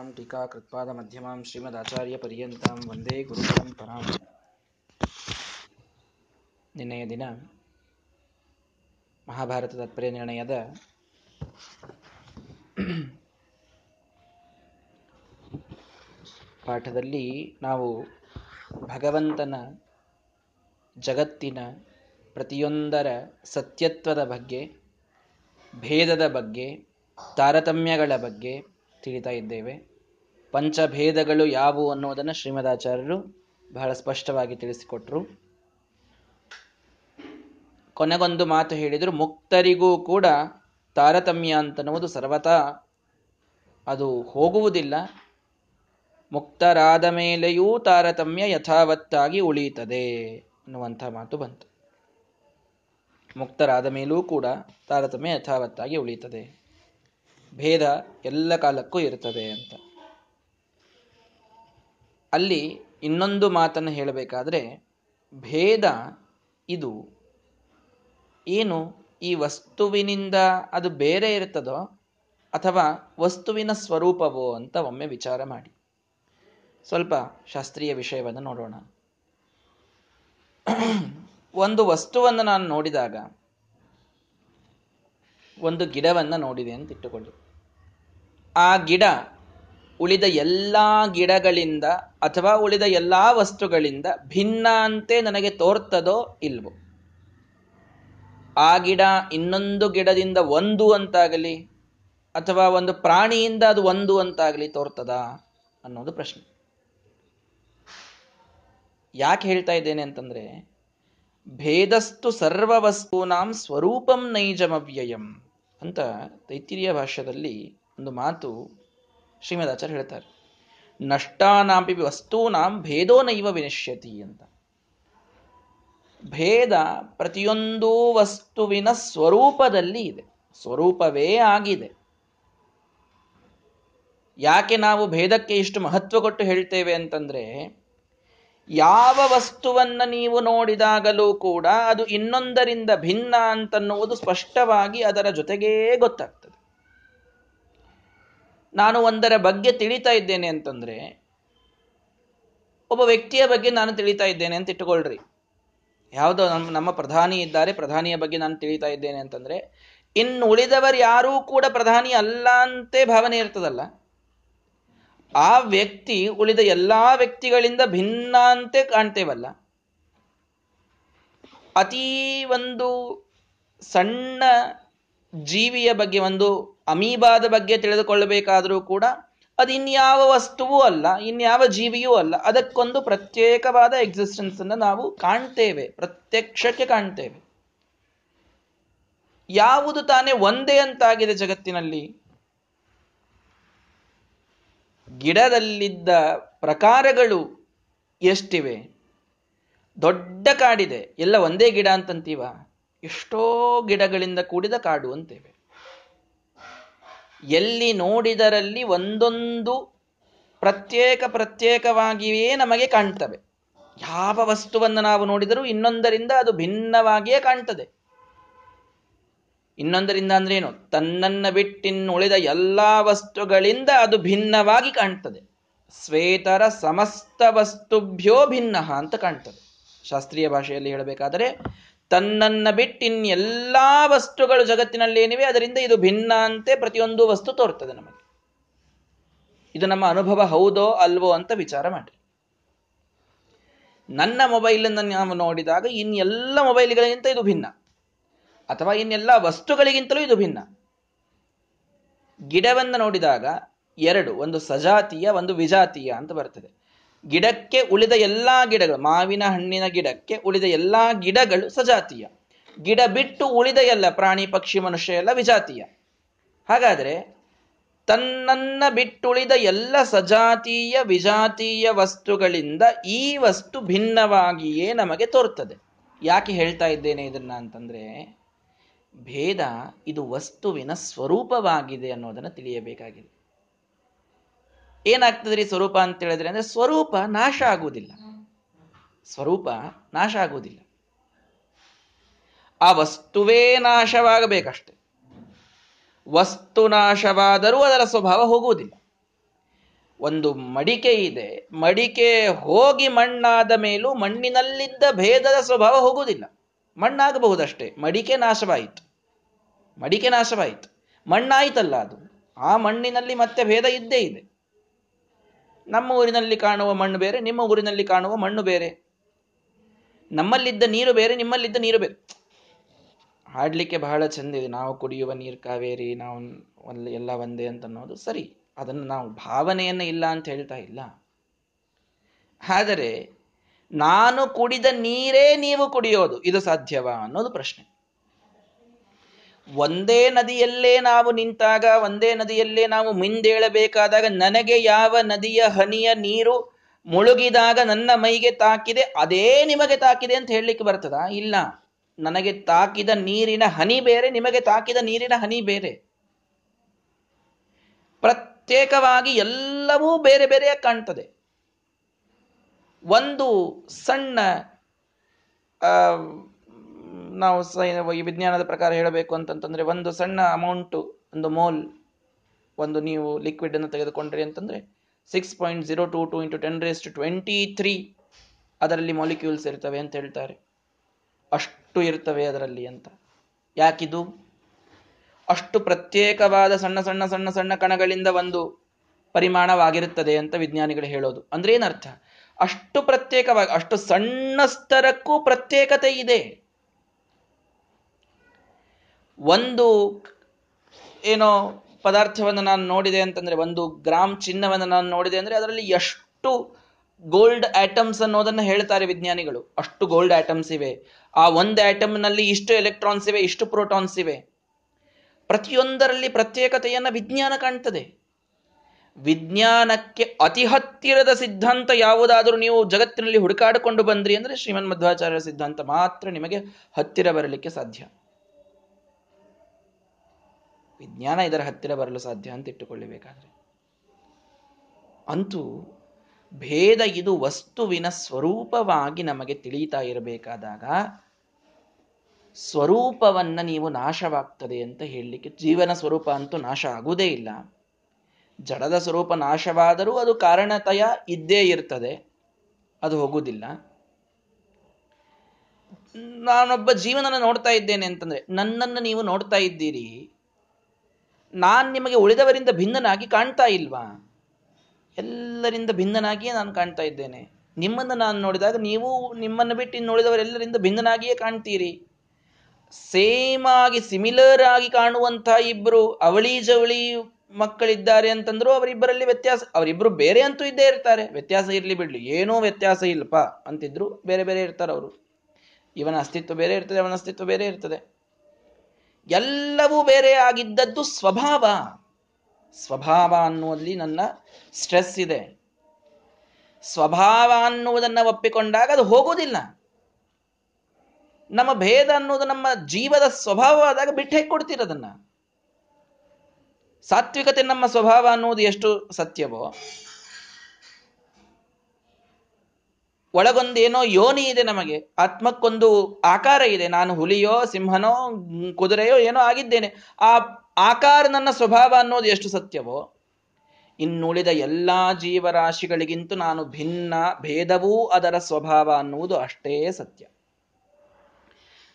ಪ್ರಥಮಾಂ ಟೀಕಾ ಕೃತ್ಪಾದ ಮಧ್ಯಮಾಂ ಶ್ರೀಮದಾಚಾರ್ಯ ಪರ್ಯಂತಾಂ ವಂದೇ ಗುರುಪರಂಪರಾಂ ನಿನ್ನೆಯ ದಿನ ಮಹಾಭಾರತ ತಾತ್ಪರ್ಯ ನಿರ್ಣಯದ ಪಾಠದಲ್ಲಿ ನಾವು ಭಗವಂತನ ಜಗತ್ತಿನ ಪ್ರತಿಯೊಂದರ ಸತ್ಯತ್ವದ ಬಗ್ಗೆ, ಭೇದದ ಬಗ್ಗೆ, ತಾರತಮ್ಯಗಳ ಬಗ್ಗೆ ತಿಳಿತಾ ಇದ್ದೇವೆ. ಪಂಚಭೇದಗಳು ಯಾವುವು ಅನ್ನೋದನ್ನು ಶ್ರೀಮದಾಚಾರ್ಯರು ಬಹಳ ಸ್ಪಷ್ಟವಾಗಿ ತಿಳಿಸಿಕೊಟ್ರು. ಕೊನೆಗೊಂದು ಮಾತು ಹೇಳಿದರು, ಮುಕ್ತರಿಗೂ ಕೂಡ ತಾರತಮ್ಯ ಅಂತನ್ನುವುದು ಸರ್ವತಾ. ಅದು ಹೋಗುವುದಿಲ್ಲ. ಮುಕ್ತರಾದ ಮೇಲೆಯೂ ತಾರತಮ್ಯ ಯಥಾವತ್ತಾಗಿ ಉಳಿಯುತ್ತದೆ ಅನ್ನುವಂಥ ಮಾತು ಬಂತು. ಮುಕ್ತರಾದ ಮೇಲೂ ಕೂಡ ತಾರತಮ್ಯ ಯಥಾವತ್ತಾಗಿ ಉಳಿಯುತ್ತದೆ. ಭೇದ ಎಲ್ಲ ಕಾಲಕ್ಕೂ ಇರುತ್ತದೆ ಅಂತ. ಅಲ್ಲಿ ಇನ್ನೊಂದು ಮಾತನ್ನು ಹೇಳಬೇಕಾದರೆ ಭೇದ ಇದು. ಏನು ಈ ವಸ್ತುವಿನಿಂದ ಅದು ಬೇರೆ ಇರ್ತದೋ ಅಥವಾ ವಸ್ತುವಿನ ಸ್ವರೂಪವೋ ಅಂತ ಒಮ್ಮೆ ವಿಚಾರ ಮಾಡಿ. ಸ್ವಲ್ಪ ಶಾಸ್ತ್ರೀಯ ವಿಷಯವನ್ನು ನೋಡೋಣ. ಒಂದು ವಸ್ತುವನ್ನು ನಾನು ನೋಡಿದಾಗ ಒಂದು ಗಿಡವನ್ನು ನೋಡಿದೆ ಅಂತ ಇಟ್ಟುಕೊಳ್ಳಿ ಆ ಗಿಡ ಉಳಿದ ಎಲ್ಲ ಗಿಡಗಳಿಂದ ಅಥವಾ ಉಳಿದ ಎಲ್ಲ ವಸ್ತುಗಳಿಂದ ಭಿನ್ನ ಅಂತೆ ನನಗೆ ತೋರ್ತದೋ ಇಲ್ವೋ? ಆ ಗಿಡ ಇನ್ನೊಂದು ಗಿಡದಿಂದ ಒಂದು ಅಂತಾಗಲಿ ಅಥವಾ ಒಂದು ಪ್ರಾಣಿಯಿಂದ ಅದು ಒಂದು ಅಂತಾಗಲಿ ತೋರ್ತದಾ ಅನ್ನೋದು ಪ್ರಶ್ನೆ. ಯಾಕೆ ಹೇಳ್ತಾ ಇದ್ದೇನೆ ಅಂತಂದ್ರೆ, ಭೇದಸ್ತು ಸರ್ವ ವಸ್ತೂನಾಂ ಸ್ವರೂಪಂ ನೈಜಮವ್ಯಯಂ ಅಂತ ತೈತಿರಿಯ ಭಾಷ್ಯದಲ್ಲಿ ಒಂದು ಮಾತು ಶ್ರೀಮದಾಚಾರ್ಯ ಹೇಳ್ತಾರೆ, ನಷ್ಟಾನಾಂಪಿ ವಸ್ತೂನಾಂ ಭೇದೋ ನೈವ ವಿನಶ್ಯತಿ ಅಂತ. ಭೇದ ಪ್ರತಿಯೊಂದು ವಸ್ತುವಿನ ಸ್ವರೂಪದಲ್ಲಿ ಇದೆ, ಸ್ವರೂಪವೇ ಆಗಿದೆ. ಯಾಕೆ ನಾವು ಭೇದಕ್ಕೆ ಇಷ್ಟು ಮಹತ್ವ ಕೊಟ್ಟು ಹೇಳ್ತೇವೆ ಅಂತಂದ್ರೆ, ಯಾವ ವಸ್ತುವನ್ನ ನೀವು ನೋಡಿದಾಗಲೂ ಕೂಡ ಅದು ಇನ್ನೊಂದರಿಂದ ಭಿನ್ನ ಅಂತನ್ನುವುದು ಸ್ಪಷ್ಟವಾಗಿ ಅದರ ಜೊತೆಗೇ ಗೊತ್ತಾಗ್ತದೆ. ನಾನು ಒಂದರ ಬಗ್ಗೆ ತಿಳಿತಾ ಇದ್ದೇನೆ ಅಂತಂದ್ರೆ, ಒಬ್ಬ ವ್ಯಕ್ತಿಯ ಬಗ್ಗೆ ನಾನು ತಿಳಿತಾ ಇದ್ದೇನೆ ಅಂತ ಇಟ್ಟುಕೊಳ್ಳ್ರಿ ಯಾವುದೋ ನಮ್ಮ ನಮ್ಮ ಪ್ರಧಾನಿ ಇದ್ದಾರೆ, ಪ್ರಧಾನಿಯ ಬಗ್ಗೆ ನಾನು ತಿಳಿತಾ ಇದ್ದೇನೆ ಅಂತಂದ್ರೆ, ಇನ್ನು ಉಳಿದವರು ಯಾರೂ ಕೂಡ ಪ್ರಧಾನಿ ಅಲ್ಲ ಅಂತೆ ಭಾವನೆ ಇರ್ತದಲ್ಲ. ಆ ವ್ಯಕ್ತಿ ಉಳಿದ ಎಲ್ಲಾ ವ್ಯಕ್ತಿಗಳಿಂದ ಭಿನ್ನ ಅಂತೆ ಕಾಣ್ತೇವಲ್ಲ. ಅತೀ ಒಂದು ಸಣ್ಣ ಜೀವಿಯ ಬಗ್ಗೆ ಒಂದು ಅಮೀಬಾದ ಬಗ್ಗೆ ತಿಳಿದುಕೊಳ್ಳಬೇಕಾದರೂ ಕೂಡ ಅದು ಇನ್ಯಾವ ವಸ್ತುವೂ ಅಲ್ಲ, ಇನ್ಯಾವ ಜೀವಿಯೂ ಅಲ್ಲ. ಅದಕ್ಕೊಂದು ಪ್ರತ್ಯೇಕವಾದ ಎಕ್ಸಿಸ್ಟೆನ್ಸ್ ಅನ್ನು ನಾವು ಕಾಣ್ತೇವೆ, ಪ್ರತ್ಯಕ್ಷಕ್ಕೆ ಕಾಣ್ತೇವೆ. ಯಾವುದು ತಾನೇ ಒಂದೇ ಅಂತಾಗಿದೆ ಜಗತ್ತಿನಲ್ಲಿ, ಗಿಡದಲ್ಲಿದ್ದ ಪ್ರಕಾರಗಳು ಎಷ್ಟಿವೆ? ದೊಡ್ಡ ಕಾಡಿದೆ, ಎಲ್ಲ ಒಂದೇ ಗಿಡ ಅಂತಂತೀವ? ಎಷ್ಟೋ ಗಿಡಗಳಿಂದ ಕೂಡಿದ ಕಾಡು ಅಂತೇವೆ. ಎಲ್ಲಿ ನೋಡಿದರಲ್ಲಿ ಒಂದೊಂದು ಪ್ರತ್ಯೇಕ ಪ್ರತ್ಯೇಕವಾಗಿಯೇ ನಮಗೆ ಕಾಣ್ತವೆ. ಯಾವ ವಸ್ತುವನ್ನು ನಾವು ನೋಡಿದರೂ ಇನ್ನೊಂದರಿಂದ ಅದು ಭಿನ್ನವಾಗಿಯೇ ಕಾಣ್ತದೆ. ಇನ್ನೊಂದರಿಂದ ಅಂದ್ರೆ ಏನು? ತನ್ನನ್ನ ಬಿಟ್ಟಿನ್ನುಳಿದ ಎಲ್ಲಾ ವಸ್ತುಗಳಿಂದ ಅದು ಭಿನ್ನವಾಗಿ ಕಾಣ್ತದೆ. ಶ್ವೇತರ ಸಮಸ್ತ ವಸ್ತುಭ್ಯೋ ಭಿನ್ನ ಅಂತ ಕಾಣ್ತದೆ. ಶಾಸ್ತ್ರೀಯ ಭಾಷೆಯಲ್ಲಿ ಹೇಳಬೇಕಾದರೆ ತನ್ನನ್ನ ಬಿಟ್ಟಿನ್ ಎಲ್ಲಾ ವಸ್ತುಗಳು ಜಗತ್ತಿನಲ್ಲಿ ಏನಿವೆ ಅದರಿಂದ ಇದು ಭಿನ್ನ ಅಂತೆ ಪ್ರತಿಯೊಂದು ವಸ್ತು ತೋರ್ತದೆ ನಮಗೆ. ಇದು ನಮ್ಮ ಅನುಭವ ಹೌದೋ ಅಲ್ವೋ ಅಂತ ವಿಚಾರ ಮಾಡಿ ನನ್ನ ಮೊಬೈಲ್ ನಾವು ನೋಡಿದಾಗ ಇನ್ನೆಲ್ಲ ಮೊಬೈಲ್ಗಳಿಗಿಂತ ಇದು ಭಿನ್ನ. ಅಥವಾ ಇನ್ನೆಲ್ಲ ವಸ್ತುಗಳಿಗಿಂತಲೂ ಇದು ಭಿನ್ನ. ಗಿಡವನ್ನು ನೋಡಿದಾಗ ಎರಡು, ಒಂದು ಸಜಾತಿಯ, ಒಂದು ವಿಜಾತಿಯ ಅಂತ ಬರ್ತದೆ. ಗಿಡಕ್ಕೆ ಉಳಿದ ಎಲ್ಲಾ ಗಿಡಗಳು, ಮಾವಿನ ಹಣ್ಣಿನ ಗಿಡಕ್ಕೆ ಉಳಿದ ಎಲ್ಲಾ ಗಿಡಗಳು ಸಜಾತಿಯ. ಗಿಡ ಬಿಟ್ಟು ಉಳಿದ ಎಲ್ಲ ಪ್ರಾಣಿ, ಪಕ್ಷಿ, ಮನುಷ್ಯ ಎಲ್ಲ ವಿಜಾತೀಯ. ಹಾಗಾದ್ರೆ ತನ್ನನ್ನ ಬಿಟ್ಟುಳಿದ ಎಲ್ಲ ಸಜಾತೀಯ, ವಿಜಾತೀಯ ವಸ್ತುಗಳಿಂದ ಈ ವಸ್ತು ಭಿನ್ನವಾಗಿಯೇ ನಮಗೆ ತೋರ್ತದೆ ಯಾಕೆ ಹೇಳ್ತಾ ಇದ್ದೇನೆ ಇದನ್ನ ಅಂತಂದ್ರೆ, ಭೇದ ಇದು ವಸ್ತುವಿನ ಸ್ವರೂಪವಾಗಿದೆ ಅನ್ನೋದನ್ನು ತಿಳಿಯಬೇಕಾಗಿದೆ. ಏನಾಗ್ತದ್ರಿ ಸ್ವರೂಪ ಅಂತ ಹೇಳಿದ್ರೆ ಅಂದ್ರೆ ಸ್ವರೂಪ ನಾಶ ಆಗುವುದಿಲ್ಲ. ಸ್ವರೂಪ ನಾಶ ಆಗುವುದಿಲ್ಲ. ಆ ವಸ್ತುವೇ ನಾಶವಾಗಬೇಕಷ್ಟೆ. ವಸ್ತು ನಾಶವಾದರೂ ಅದರ ಸ್ವಭಾವ ಹೋಗುವುದಿಲ್ಲ. ಒಂದು ಮಡಿಕೆ ಇದೆ. ಮಡಿಕೆ ಹೋಗಿ ಮಣ್ಣಾದ ಮೇಲೂ ಮಣ್ಣಿನಲ್ಲಿದ್ದ ಭೇದದ ಸ್ವಭಾವ ಹೋಗುವುದಿಲ್ಲ. ಮಣ್ಣಾಗಬಹುದಷ್ಟೇ. ಮಡಿಕೆ ನಾಶವಾಯಿತು. ಮಡಿಕೆ ನಾಶವಾಯಿತು. ಮಣ್ಣಾಯಿತಲ್ಲ ಅದು. ಆ ಮಣ್ಣಿನಲ್ಲಿ ಮತ್ತೆ ಭೇದ ಇದ್ದೇ ಇದೆ. ನಮ್ಮ ಊರಿನಲ್ಲಿ ಕಾಣುವ ಮಣ್ಣು ಬೇರೆ, ನಿಮ್ಮ ಊರಿನಲ್ಲಿ ಕಾಣುವ ಮಣ್ಣು ಬೇರೆ. ನಮ್ಮಲ್ಲಿದ್ದ ನೀರು ಬೇರೆ, ನಿಮ್ಮಲ್ಲಿದ್ದ ನೀರು ಬೇರೆ. ಹಾಡ್ಲಿಕ್ಕೆ ಬಹಳ ಚಂದಿದೆ ನಾವು ಕುಡಿಯುವ ನೀರು ಕಾವೇರಿ, ನಾವು ಎಲ್ಲ ಒಂದೇ ಅಂತ ಅನ್ನೋದು ಸರಿ. ಅದನ್ನು ನಾವು ಭಾವನೆಯನ್ನು ಇಲ್ಲ ಅಂತ ಹೇಳ್ತಾ ಇಲ್ಲ. ಆದರೆ, ನಾನು ಕುಡಿದ ನೀರೇ ನೀವು ಕುಡಿಯೋದು. ಇದು ಸಾಧ್ಯವಾ ಅನ್ನೋದು ಪ್ರಶ್ನೆ. ಒಂದೇ ನದಿಯಲ್ಲೇ ನಾವು ನಿಂತಾಗ, ಒಂದೇ ನದಿಯಲ್ಲೇ ನಾವು ಮುಂದೇಳಬೇಕಾದಾಗ ನನಗೆ ಯಾವ ನದಿಯ ಹನಿಯ ನೀರು ಮುಳುಗಿದಾಗ ನನ್ನ ಮೈಗೆ ತಾಕಿದೆ, ಅದೇ ನಿಮಗೆ ತಾಕಿದೆ ಅಂತ ಹೇಳಲಿಕ್ಕೆ ಬರ್ತದ? ಇಲ್ಲ. ನನಗೆ ತಾಕಿದ ನೀರಿನ ಹನಿ ಬೇರೆ, ನಿಮಗೆ ತಾಕಿದ ನೀರಿನ ಹನಿ ಬೇರೆ. ಪ್ರತ್ಯೇಕವಾಗಿ ಎಲ್ಲವೂ ಬೇರೆ ಬೇರೆ ಕಾಣ್ತದೆ. ಒಂದು ಸಣ್ಣ ನಾವು ಈ ವಿಜ್ಞಾನದ ಪ್ರಕಾರ ಹೇಳಬೇಕು ಅಂತಂತಂದ್ರೆ ಒಂದು ಸಣ್ಣ ಅಮೌಂಟು ಒಂದು ಮೋಲ್ ಒಂದು ನೀವು ಲಿಕ್ವಿಡ್ ಅನ್ನು ತೆಗೆದುಕೊಂಡ್ರಿ ಅಂತಂದ್ರೆ six point zero two two into ten raise to twenty three ಅದರಲ್ಲಿ ಮಾಲಿಕ್ಯೂಲ್ಸ್ ಇರ್ತವೆ ಅಂತ ಹೇಳ್ತಾರೆ. ಅಷ್ಟು ಇರ್ತವೆ ಅದರಲ್ಲಿ ಅಂತ. ಯಾಕಿದು? ಅಷ್ಟು ಪ್ರತ್ಯೇಕವಾದ ಸಣ್ಣ ಸಣ್ಣ ಸಣ್ಣ ಸಣ್ಣ ಕಣಗಳಿಂದ ಒಂದು ಪರಿಮಾಣವಾಗಿರುತ್ತದೆ ಅಂತ ವಿಜ್ಞಾನಿಗಳು ಹೇಳೋದು. ಅಂದ್ರೆ ಏನರ್ಥ? ಅಷ್ಟು ಪ್ರತ್ಯೇಕವಾಗಿ, ಅಷ್ಟು ಸಣ್ಣ ಸ್ತರಕ್ಕೂ ಪ್ರತ್ಯೇಕತೆ ಇದೆ. ಒಂದು, ಏನೋ ಪದಾರ್ಥವನ್ನು ನಾನು ನೋಡಿದೆ ಅಂತಂದ್ರೆ, ಒಂದು ಗ್ರಾಮ್ ಚಿನ್ನವನ್ನು ನಾನು ನೋಡಿದೆ ಅಂದ್ರೆ ಅದರಲ್ಲಿ ಎಷ್ಟು ಗೋಲ್ಡ್ ಆಟಮ್ಸ್ ಅನ್ನೋದನ್ನ ಹೇಳ್ತಾರೆ ವಿಜ್ಞಾನಿಗಳು. ಅಷ್ಟು ಗೋಲ್ಡ್ ಆಟಮ್ಸ್ ಇವೆ. ಆ ಒಂದು ಆಟಮ್ನಲ್ಲಿ ಇಷ್ಟು ಎಲೆಕ್ಟ್ರಾನ್ಸ್ ಇವೆ, ಇಷ್ಟು ಪ್ರೋಟಾನ್ಸ್ ಇವೆ. ಪ್ರತಿಯೊಂದರಲ್ಲಿ ಪ್ರತ್ಯೇಕತೆಯನ್ನ ವಿಜ್ಞಾನ ಕಾಣ್ತದೆ. ವಿಜ್ಞಾನಕ್ಕೆ ಅತಿ ಹತ್ತಿರದ ಸಿದ್ಧಾಂತ ಯಾವುದಾದರೂ ನೀವು ಜಗತ್ತಿನಲ್ಲಿ ಹುಡುಕಾಡಿಕೊಂಡು ಬಂದ್ರಿ ಅಂದ್ರೆ ಶ್ರೀಮನ್ ಮಧ್ವಾಚಾರ್ಯರ ಸಿದ್ಧಾಂತ ಮಾತ್ರ ನಿಮಗೆ ಹತ್ತಿರ ಬರಲಿಕ್ಕೆ ಸಾಧ್ಯ. ವಿಜ್ಞಾನ ಇದರ ಹತ್ತಿರ ಬರಲು ಸಾಧ್ಯ ಅಂತ ಇಟ್ಟುಕೊಳ್ಳಬೇಕಾದ್ರೆ. ಅಂತೂ ಭೇದ ಇದು ವಸ್ತುವಿನ ಸ್ವರೂಪವಾಗಿ ನಮಗೆ ತಿಳಿತಾ ಇರಬೇಕಾದಾಗ ಸ್ವರೂಪವನ್ನ ನೀವು ನಾಶವಾಗ್ತದೆ ಅಂತ ಹೇಳಲಿಕ್ಕೆ ಜೀವನ ಸ್ವರೂಪ ಅಂತೂ ನಾಶ ಆಗುವುದೇ ಇಲ್ಲ. ಜಡದ ಸ್ವರೂಪ ನಾಶವಾದರೂ ಅದು ಕಾರಣತಯ ಇದ್ದೇ ಇರ್ತದೆ. ಅದು ಹೋಗುವುದಿಲ್ಲ ನಾನೊಬ್ಬ ಜೀವನನ ನೋಡ್ತಾ ಇದ್ದೇನೆ ಅಂತಂದ್ರೆ ನನ್ನನ್ನು ನೀವು ನೋಡ್ತಾ ಇದ್ದೀರಿ. ನಾನ್ ನಿಮಗೆ ಉಳಿದವರಿಂದ ಭಿನ್ನನಾಗಿ ಕಾಣ್ತಾ ಇಲ್ವಾ? ಎಲ್ಲರಿಂದ ಭಿನ್ನನಾಗಿಯೇ ನಾನು ಕಾಣ್ತಾ ಇದ್ದೇನೆ. ನಿಮ್ಮನ್ನು ನಾನು ನೋಡಿದಾಗ ನೀವು ನಿಮ್ಮನ್ನು ಬಿಟ್ಟು ಇನ್ನು ಭಿನ್ನನಾಗಿಯೇ ಕಾಣ್ತೀರಿ. ಸೇಮ್ ಆಗಿ ಸಿಮಿಲರ್ ಆಗಿ ಕಾಣುವಂತಹ ಇಬ್ರು ಅವಳಿ ಜವಳಿ ಮಕ್ಕಳಿದ್ದಾರೆ ಅಂತಂದ್ರು ಅವರಿಬ್ಬರಲ್ಲಿ ವ್ಯತ್ಯಾಸ ಅವರಿಬ್ಬರು ಬೇರೆ ಅಂತೂ ಇದ್ದೇ ಇರ್ತಾರೆ. ವ್ಯತ್ಯಾಸ ಇರಲಿ ಬಿಡ್ಲಿ, ಏನೂ ವ್ಯತ್ಯಾಸ ಇಲ್ಲಪ್ಪ ಅಂತಿದ್ರು ಬೇರೆ ಬೇರೆ ಇರ್ತಾರೆ ಅವರು ಇವನ ಅಸ್ತಿತ್ವ ಬೇರೆ ಇರ್ತದೆ, ಅವನ ಅಸ್ತಿತ್ವ ಬೇರೆ ಇರ್ತದೆ. ಎಲ್ಲವೂ ಬೇರೆ ಆಗಿದ್ದದ್ದು ಸ್ವಭಾವ. ಸ್ವಭಾವ ಅನ್ನುವಲ್ಲಿ ನನ್ನ ಸ್ಟ್ರೆಸ್ ಇದೆ. ಸ್ವಭಾವ ಅನ್ನುವುದನ್ನು ಒಪ್ಪಿಕೊಂಡಾಗ ಅದು ಹೋಗುವುದಿಲ್ಲ. ನಮ್ಮ ಭೇದ ಅನ್ನೋದು ನಮ್ಮ ಜೀವದ ಸ್ವಭಾವವಾದಾಗ ಬಿಟ್ಟು ಹೇಗೆ ಕೊಡ್ತೀರದನ್ನ ಸಾತ್ವಿಕತೆ ನಮ್ಮ ಸ್ವಭಾವ ಅನ್ನುವುದು ಎಷ್ಟು ಸತ್ಯವೋ ಒಳಗೊಂದೇನೋ ಯೋನಿ ಇದೆ ನಮಗೆ. ಆತ್ಮಕ್ಕೊಂದು ಆಕಾರ ಇದೆ. ನಾನು ಹುಲಿಯೋ, ಸಿಂಹನೋ, ಕುದುರೆಯೋ ಏನೋ ಆಗಿದ್ದೇನೆ. ಆ ಆಕಾರ ನನ್ನ ಸ್ವಭಾವ ಅನ್ನೋದು ಎಷ್ಟು ಸತ್ಯವೋ? ಇನ್ನುಳಿದ ಎಲ್ಲಾ ಜೀವರಾಶಿಗಳಿಗಿಂತ ನಾನು ಭಿನ್ನ ಭೇದವೂ ಅದರ ಸ್ವಭಾವ ಅನ್ನುವುದು ಅಷ್ಟೇ ಸತ್ಯ.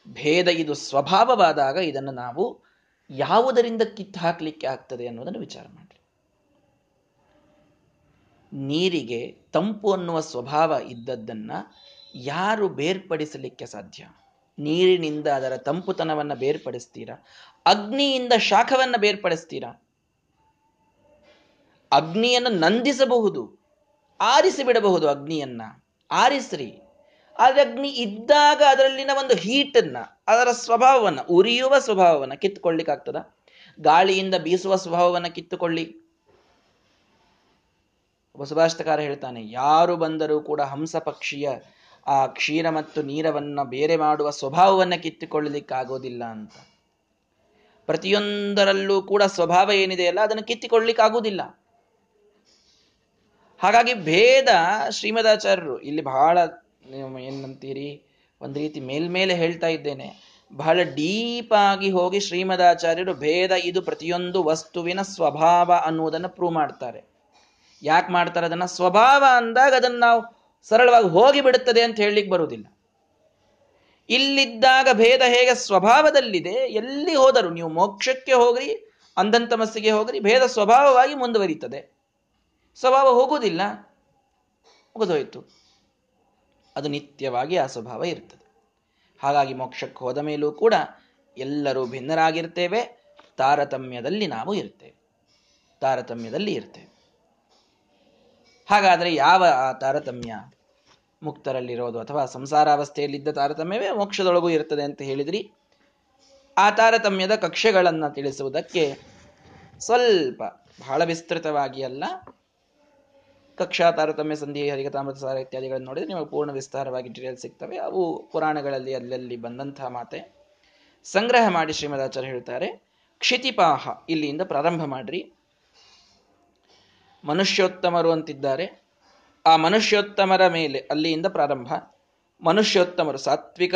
ಭೇದ ಇದು ಸ್ವಭಾವವಾದಾಗ ಇದನ್ನು ನಾವು ಯಾವುದರಿಂದ ಕಿತ್ತು ಹಾಕಲಿಕ್ಕೆ ಆಗ್ತದೆ ಅನ್ನೋದನ್ನು ವಿಚಾರ ನೀರಿಗೆ ತಂಪು ಅನ್ನುವ ಸ್ವಭಾವ ಇದ್ದದ್ದನ್ನ ಯಾರು ಬೇರ್ಪಡಿಸಲಿಕ್ಕೆ ಸಾಧ್ಯ? ನೀರಿನಿಂದ ಅದರ ತಂಪುತನವನ್ನ ಬೇರ್ಪಡಿಸ್ತೀರಾ? ಅಗ್ನಿಯಿಂದ ಶಾಖವನ್ನ ಬೇರ್ಪಡಿಸ್ತೀರಾ? ಅಗ್ನಿಯನ್ನು ನಂದಿಸಬಹುದು ಆರಿಸಿ ಬಿಡಬಹುದು ಅಗ್ನಿಯನ್ನ. ಆರಿಸ್ರಿ. ಆದರೆ ಅಗ್ನಿ ಇದ್ದಾಗ ಅದರಲ್ಲಿನ ಒಂದು ಹೀಟನ್ನ, ಅದರ ಸ್ವಭಾವವನ್ನು, ಉರಿಯುವ ಸ್ವಭಾವವನ್ನು ಕಿತ್ತುಕೊಳ್ಳಿಕ್ಕಾಗ್ತದ? ಗಾಳಿಯಿಂದ ಬೀಸುವ ಸ್ವಭಾವವನ್ನು ಕಿತ್ತುಕೊಳ್ಳಿ. ಒಬ್ಬ ಸುಭಾಷಿತಕಾರ ಹೇಳ್ತಾನೆ, ಯಾರು ಬಂದರೂ ಕೂಡ ಹಂಸ ಪಕ್ಷಿಯ ಆ ಕ್ಷೀರ ಮತ್ತು ನೀರವನ್ನು ಬೇರೆ ಮಾಡುವ ಸ್ವಭಾವವನ್ನು ಕಿತ್ತುಕೊಳ್ಳಲಿಕ್ಕಾಗೋದಿಲ್ಲ ಅಂತ. ಪ್ರತಿಯೊಂದರಲ್ಲೂ ಕೂಡ ಸ್ವಭಾವ ಏನಿದೆಯಲ್ಲ ಅದನ್ನು ಕಿತ್ತಿಕೊಳ್ಳಲಿಕ್ಕಾಗೋದಿಲ್ಲ ಹಾಗಾಗಿ ಭೇದ ಶ್ರೀಮದಾಚಾರ್ಯರು, ಇಲ್ಲಿ ಬಹಳ ಏನಂತೀರಿ, ಒಂದು ರೀತಿ ಮೇಲ್ಮೇಲೆ ಹೇಳ್ತಾ ಇದ್ದೇನೆ, ಬಹಳ ಡೀಪ್ ಆಗಿ ಹೋಗಿ ಶ್ರೀಮದಾಚಾರ್ಯರು ಭೇದ ಇದು ಪ್ರತಿಯೊಂದು ವಸ್ತುವಿನ ಸ್ವಭಾವ ಅನ್ನುವುದನ್ನು ಪ್ರೂವ್ ಮಾಡ್ತಾರೆ. ಯಾಕೆ ಮಾಡ್ತಾರೆ ಅದನ್ನ? ಸ್ವಭಾವ ಅಂದಾಗ ಅದನ್ನ ನಾವು ಸರಳವಾಗಿ ಹೋಗಿ ಬಿಡುತ್ತದೆ ಅಂತ ಹೇಳಲಿಕ್ಕೆ ಬರುವುದಿಲ್ಲ. ಇಲ್ಲಿದ್ದಾಗ ಭೇದ ಹೇಗೆ ಸ್ವಭಾವದಲ್ಲಿದೆ? ಎಲ್ಲಿ ಹೋದರೂ ನೀವು ಮೋಕ್ಷಕ್ಕೆ ಹೋಗ್ರಿ ಅಂಧಂತಮಸ್ಸಿಗೆ ಹೋಗ್ರಿ, ಭೇದ ಸ್ವಭಾವವಾಗಿ ಮುಂದುವರಿತದೆ ಸ್ವಭಾವ ಹೋಗುವುದಿಲ್ಲ, ಮುಗಿದೋಯ್ತು. ಅದು ನಿತ್ಯವಾಗಿ ಆ ಸ್ವಭಾವ ಇರ್ತದೆ. ಹಾಗಾಗಿ ಮೋಕ್ಷಕ್ಕೆ ಹೋದ ಮೇಲೂ ಕೂಡ ಎಲ್ಲರೂ ಭಿನ್ನರಾಗಿರ್ತೇವೆ, ತಾರತಮ್ಯದಲ್ಲಿ ನಾವು ಇರ್ತೇವೆ. ತಾರತಮ್ಯದಲ್ಲಿ ಇರ್ತೇವೆ. ಹಾಗಾದರೆ ಯಾವ ಆ ತಾರತಮ್ಯ ಮುಕ್ತರಲ್ಲಿರೋದು ಅಥವಾ ಸಂಸಾರಾವಸ್ಥೆಯಲ್ಲಿದ್ದ ತಾರತಮ್ಯವೇ ಮೋಕ್ಷದೊಳಗೂ ಇರ್ತದೆ ಅಂತ ಹೇಳಿದ್ರಿ. ಆ ತಾರತಮ್ಯದ ಕಕ್ಷೆಗಳನ್ನು ತಿಳಿಸುವುದಕ್ಕೆ ಸ್ವಲ್ಪ ಬಹಳ ವಿಸ್ತೃತವಾಗಿ ಅಲ್ಲ, ಕಕ್ಷಾ ತಾರತಮ್ಯ, ಸಂಧಿ ಹರಿಕತಾಮೃತ ಸಾರ ಇತ್ಯಾದಿಗಳನ್ನು ನೋಡಿದರೆ ನಿಮಗೆ ಪೂರ್ಣ ವಿಸ್ತಾರವಾಗಿ ಡೀಟೇಲ್ಸ್ ಸಿಗ್ತವೆ. ಅವು ಪುರಾಣಗಳಲ್ಲಿ ಅಲ್ಲಲ್ಲಿ ಬಂದಂತಹ ಮಾತೆ. ಸಂಗ್ರಹ ಮಾಡಿ ಶ್ರೀಮದಾಚಾರ್ಯ ಹೇಳ್ತಾರೆ, ಕ್ಷಿತಿಪಾಹ ಇಲ್ಲಿಯಿಂದ ಪ್ರಾರಂಭ ಮಾಡ್ರಿ. ಮನುಷ್ಯೋತ್ತಮರು ಅಂತಿದ್ದಾರೆ. ಆ ಮನುಷ್ಯೋತ್ತಮರ ಮೇಲೆ ಅಲ್ಲಿಯಿಂದ ಪ್ರಾರಂಭ. ಮನುಷ್ಯೋತ್ತಮರು ಸಾತ್ವಿಕ,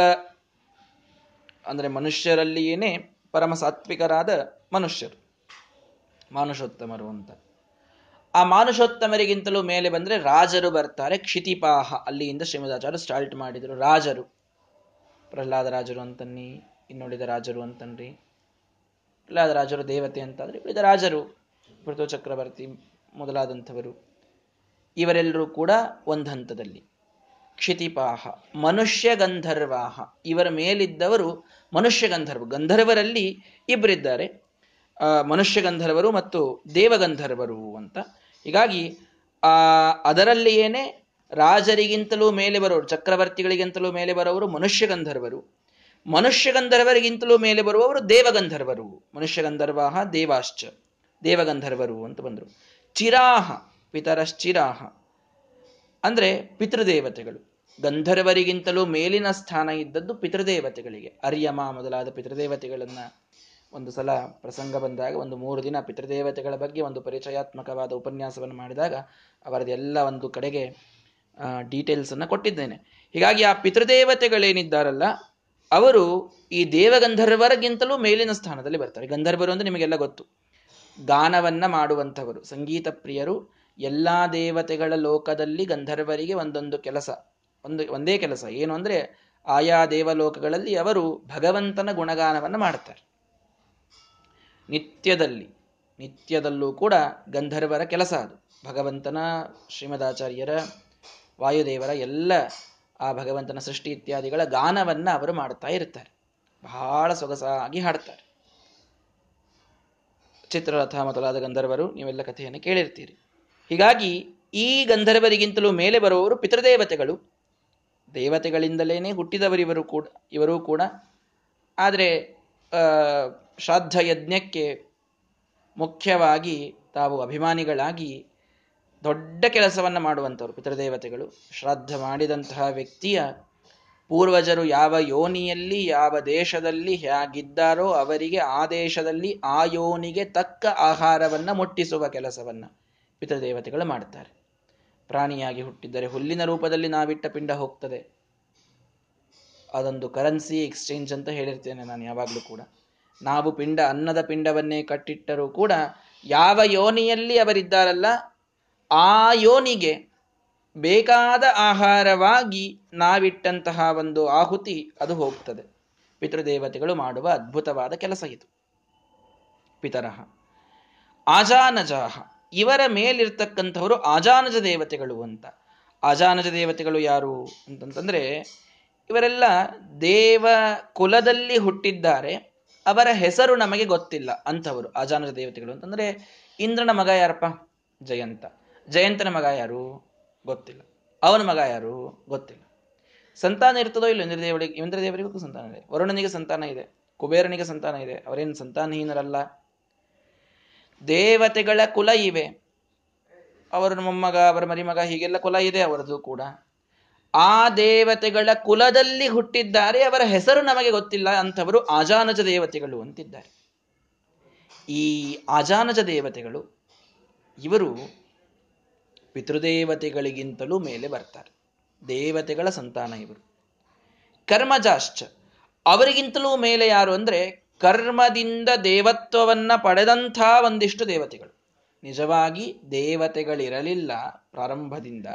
ಅಂದರೆ ಮನುಷ್ಯರಲ್ಲಿಯೇನೆ ಪರಮ ಸಾತ್ವಿಕರಾದ ಮನುಷ್ಯರು. ಮಾನುಷೋತ್ತಮರು ಅಂತ. ಆ ಮಾನುಷೋತ್ತಮರಿಗಿಂತಲೂ ಮೇಲೆ ಬಂದರೆ ರಾಜರು ಬರ್ತಾರೆ. ಕ್ಷಿತಿಪಾಹ ಅಲ್ಲಿಯಿಂದ ಶ್ರೀಮದಾಚಾರ್ಯ ಸ್ಟಾರ್ಟ್ ಮಾಡಿದರು. ರಾಜರು. ಪ್ರಹ್ಲಾದ ರಾಜರು ಅಂತನ್ನಿ, ಇನ್ನುಳಿದ ರಾಜರು ಅಂತನ್ರಿ. ಪ್ರಹ್ಲಾದ ರಾಜರು ದೇವತೆ ಅಂತಾದ್ರೆ ಉಳಿದ ರಾಜರು. ಪೃಥು ಚಕ್ರವರ್ತಿ ಮೊದಲಾದಂಥವರು. ಇವರೆಲ್ಲರೂ ಕೂಡ ಒಂದು ಹಂತದಲ್ಲಿ. ಕ್ಷಿತಿಪಾಹ, ಮನುಷ್ಯ ಗಂಧರ್ವಾಹ, ಇವರ ಮೇಲಿದ್ದವರು ಮನುಷ್ಯ ಗಂಧರ್ವ. ಗಂಧರ್ವರಲ್ಲಿ ಇಬ್ಬರಿದ್ದಾರೆ. ಮನುಷ್ಯ ಗಂಧರ್ವರು ಮತ್ತು ದೇವಗಂಧರ್ವರು ಅಂತ. ಹೀಗಾಗಿ, ಆ ಅದರಲ್ಲಿಯೇನೆ ರಾಜರಿಗಿಂತಲೂ ಮೇಲೆ ಬರೋರು, ಚಕ್ರವರ್ತಿಗಳಿಗಿಂತಲೂ ಮೇಲೆ ಬರೋರು ಮನುಷ್ಯ ಗಂಧರ್ವರು. ಮನುಷ್ಯ ಗಂಧರ್ವರಿಗಿಂತಲೂ ಮೇಲೆ ಬರುವವರು ದೇವಗಂಧರ್ವರು ಮನುಷ್ಯ ಗಂಧರ್ವಾಹ ದೇವಾಶ್ಚ ದೇವಗಂಧರ್ವರು ಅಂತ ಬಂದರು. ಚಿರಾಹ, ಪಿತರಶ್ಚಿರಾಹ. ಅಂದರೆ ಪಿತೃದೇವತೆಗಳು. ಗಂಧರ್ವರಿಗಿಂತಲೂ ಮೇಲಿನ ಸ್ಥಾನ ಇದ್ದದ್ದು ಪಿತೃದೇವತೆಗಳಿಗೆ. ಅರ್ಯಮ ಮೊದಲಾದ ಪಿತೃದೇವತೆಗಳನ್ನು ಒಂದು ಸಲ ಪ್ರಸಂಗ ಬಂದಾಗ, ಒಂದು ಮೂರು ದಿನ ಪಿತೃದೇವತೆಗಳ ಬಗ್ಗೆ ಒಂದು ಪರಿಚಯಾತ್ಮಕವಾದ ಉಪನ್ಯಾಸವನ್ನು ಮಾಡಿದಾಗ ಅವರದೆಲ್ಲ ಒಂದು ಕಡೆಗೆ ಡೀಟೇಲ್ಸನ್ನು ಕೊಟ್ಟಿದ್ದೇನೆ. ಹೀಗಾಗಿ ಆ ಪಿತೃದೇವತೆಗಳೇನಿದ್ದಾರಲ್ಲ, ಅವರು ಈ ದೇವಗಂಧರ್ವರಿಗಿಂತಲೂ ಮೇಲಿನ ಸ್ಥಾನದಲ್ಲಿ ಬರ್ತಾರೆ. ಗಂಧರ್ವರು ಅಂದರೆ ನಿಮಗೆಲ್ಲ ಗೊತ್ತು. ಗಾನವನ್ನ ಮಾಡುವಂಥವರು. ಸಂಗೀತ ಪ್ರಿಯರು ಎಲ್ಲಾ ದೇವತೆಗಳ ಲೋಕದಲ್ಲಿ ಗಂಧರ್ವರಿಗೆ ಒಂದೊಂದು ಕೆಲಸ, ಒಂದು, ಒಂದೇ ಕೆಲಸ. ಏನು ಅಂದ್ರೆ ಆಯಾ ದೇವಲೋಕಗಳಲ್ಲಿ ಅವರು ಭಗವಂತನ ಗುಣಗಾನವನ್ನು ಮಾಡ್ತಾರೆ. ನಿತ್ಯದಲ್ಲಿ, ನಿತ್ಯದಲ್ಲೂ ಕೂಡ ಗಂಧರ್ವರ ಕೆಲಸ ಅದು. ಭಗವಂತನ, ಶ್ರೀಮದಾಚಾರ್ಯರ, ವಾಯುದೇವರ ಎಲ್ಲ ಆ ಭಗವಂತನ ಸೃಷ್ಟಿ ಇತ್ಯಾದಿಗಳ ಗಾನವನ್ನ ಅವರು ಮಾಡ್ತಾ ಇರ್ತಾರೆ. ಬಹಳ ಸೊಗಸಾಗಿ ಹಾಡ್ತಾರೆ. ಚಿತ್ರರಥ ಮೊದಲಾದ ಗಂಧರ್ವರು ನೀವೆಲ್ಲ ಕಥೆಯನ್ನು ಕೇಳಿರ್ತೀರಿ. ಹೀಗಾಗಿ ಈ ಗಂಧರ್ವರಿಗಿಂತಲೂ ಮೇಲೆ ಬರುವವರು ಪಿತೃದೇವತೆಗಳು. ದೇವತೆಗಳಿಂದಲೇ ಹುಟ್ಟಿದವರಿವರು ಕೂಡ, ಇವರೂ ಕೂಡ. ಆದರೆ ಶ್ರಾದ್ದ ಯಜ್ಞಕ್ಕೆ ಮುಖ್ಯವಾಗಿ ತಾವು ಅಭಿಮಾನಿಗಳಾಗಿ ದೊಡ್ಡ ಕೆಲಸವನ್ನು ಮಾಡುವಂಥವ್ರು ಪಿತೃದೇವತೆಗಳು. ಶ್ರಾದ್ದ ಮಾಡಿದಂತಹ ವ್ಯಕ್ತಿಯ ಪೂರ್ವಜರು ಯಾವ ಯೋನಿಯಲ್ಲಿ, ಯಾವ ದೇಶದಲ್ಲಿ ಹೇಗಿದ್ದಾರೋ ಅವರಿಗೆ ಆ ದೇಶದಲ್ಲಿ ಆ ಯೋನಿಗೆ ತಕ್ಕ ಆಹಾರವನ್ನು ಮುಟ್ಟಿಸುವ ಕೆಲಸವನ್ನು ಪಿತೃದೇವತೆಗಳು ಮಾಡ್ತಾರೆ. ಪ್ರಾಣಿಯಾಗಿ ಹುಟ್ಟಿದ್ದರೆ ಹುಲ್ಲಿನ ರೂಪದಲ್ಲಿ ನಾವಿಟ್ಟ ಪಿಂಡ ಹೋಗ್ತದೆ. ಅದೊಂದು ಕರೆನ್ಸಿ ಎಕ್ಸ್ಚೇಂಜ್ ಅಂತ ಹೇಳಿರ್ತೇನೆ ನಾನು ಯಾವಾಗಲೂ ಕೂಡ. ನಾವು ಪಿಂಡ, ಅನ್ನದ ಪಿಂಡವನ್ನೇ ಕಟ್ಟಿಟ್ಟರೂ ಕೂಡ ಯಾವ ಯೋನಿಯಲ್ಲಿ ಅವರಿದ್ದಾರಲ್ಲ, ಆ ಯೋನಿಗೆ ಬೇಕಾದ ಆಹಾರವಾಗಿ ನಾವಿಟ್ಟಂತಹ ಒಂದು ಆಹುತಿ ಅದು ಹೋಗ್ತದೆ. ಪಿತೃದೇವತೆಗಳು ಮಾಡುವ ಅದ್ಭುತವಾದ ಕೆಲಸ ಇದು. ಪಿತರಹ ಆಜಾನಜಾಹ, ಇವರ ಮೇಲಿರ್ತಕ್ಕಂಥವರು ಆಜಾನಜ ದೇವತೆಗಳು ಅಂತ. ಆಜಾನಜ ದೇವತೆಗಳು ಯಾರು ಅಂತಂತಂದ್ರೆ, ಇವರೆಲ್ಲ ದೇವ ಕುಲದಲ್ಲಿ ಹುಟ್ಟಿದ್ದಾರೆ, ಅವರ ಹೆಸರು ನಮಗೆ ಗೊತ್ತಿಲ್ಲ ಅಂಥವರು, ಆಜಾನಜ ದೇವತೆಗಳು ಅಂತಂದ್ರೆ ಇಂದ್ರನ ಮಗ ಯಾರಪ್ಪ? ಜಯಂತ. ಜಯಂತನ ಮಗ ಯಾರು? ಗೊತ್ತಿಲ್ಲ. ಅವನ ಮಗ ಯಾರು? ಗೊತ್ತಿಲ್ಲ. ಸಂತಾನ ಇರ್ತದೋ ಇಲ್ಲ ಇಂದ್ರದೇವರಿಗೆ ಇಂದ್ರದೇವರಿಗೂ ಸಂತಾನ ಇದೆ. ವರುಣನಿಗೆ ಸಂತಾನ ಇದೆ. ಕುಬೇರನಿಗೆ ಸಂತಾನ ಇದೆ. ಅವರೇನು ಸಂತಾನಹೀನರಲ್ಲ? ದೇವತೆಗಳ ಕುಲ ಇವೆ. ಅವರ ಮೊಮ್ಮಗ ಅವರ ಮರಿಮಗ, ಹೀಗೆಲ್ಲ ಕುಲ ಇದೆ ಅವರದು ಕೂಡ. ಆ ದೇವತೆಗಳ ಕುಲದಲ್ಲಿ ಹುಟ್ಟಿದ್ದಾರೆ. ಅವರ ಹೆಸರು ನಮಗೆ ಗೊತ್ತಿಲ್ಲ. ಅಂಥವರು ಆಜಾನಜ ದೇವತೆಗಳು ಅಂತಿದ್ದಾರೆ. ಈ ಆಜಾನಜ ದೇವತೆಗಳು, ಇವರು ಪಿತೃದೇವತೆಗಳಿಗಿಂತಲೂ ಮೇಲೆ ಬರ್ತಾರೆ. ದೇವತೆಗಳ ಸಂತಾನ ಇವರು. ಕರ್ಮಜಾಶ್ಚ. ಅವರಿಗಿಂತಲೂ ಮೇಲೆ ಯಾರು ಅಂದ್ರೆ ಕರ್ಮದಿಂದ ದೇವತ್ವವನ್ನ ಪಡೆದಂಥ ಒಂದಿಷ್ಟು ದೇವತೆಗಳು. ನಿಜವಾಗಿ ದೇವತೆಗಳಿರಲಿಲ್ಲ ಪ್ರಾರಂಭದಿಂದ.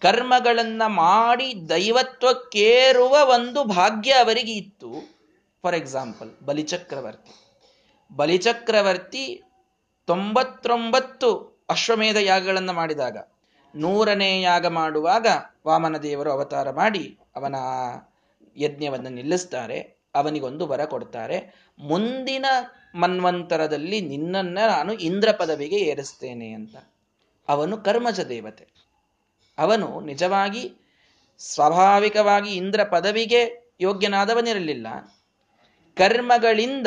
ಕರ್ಮಗಳನ್ನ ಮಾಡಿ ದೈವತ್ವಕ್ಕೇರುವ ಒಂದು ಭಾಗ್ಯ ಅವರಿಗೆ ಇತ್ತು. ಫಾರ್ ಎಕ್ಸಾಂಪಲ್, ಬಲಿಚಕ್ರವರ್ತಿ. ಬಲಿಚಕ್ರವರ್ತಿ ತೊಂಬತ್ತೊಂಬತ್ತು ಅಶ್ವಮೇಧ ಯಾಗಗಳನ್ನು ಮಾಡಿದಾಗ ನೂರನೇ ಯಾಗ ಮಾಡುವಾಗ ವಾಮನ ದೇವರು ಅವತಾರ ಮಾಡಿ ಅವನ ಯಜ್ಞವನ್ನು ನಿಲ್ಲಿಸ್ತಾರೆ, ಅವನಿಗೊಂದು ವರ ಕೊಡ್ತಾರೆ. ಮುಂದಿನ ಮನ್ವಂತರದಲ್ಲಿ ನಿನ್ನನ್ನ ನಾನು ಇಂದ್ರ ಪದವಿಗೆ ಏರಿಸ್ತೇನೆ ಅಂತ. ಅವನು ಕರ್ಮಜ ದೇವತೆ. ಅವನು ನಿಜವಾಗಿ ಸ್ವಾಭಾವಿಕವಾಗಿ ಇಂದ್ರ ಪದವಿಗೆ ಯೋಗ್ಯನಾದವನಿರಲಿಲ್ಲ. ಕರ್ಮಗಳಿಂದ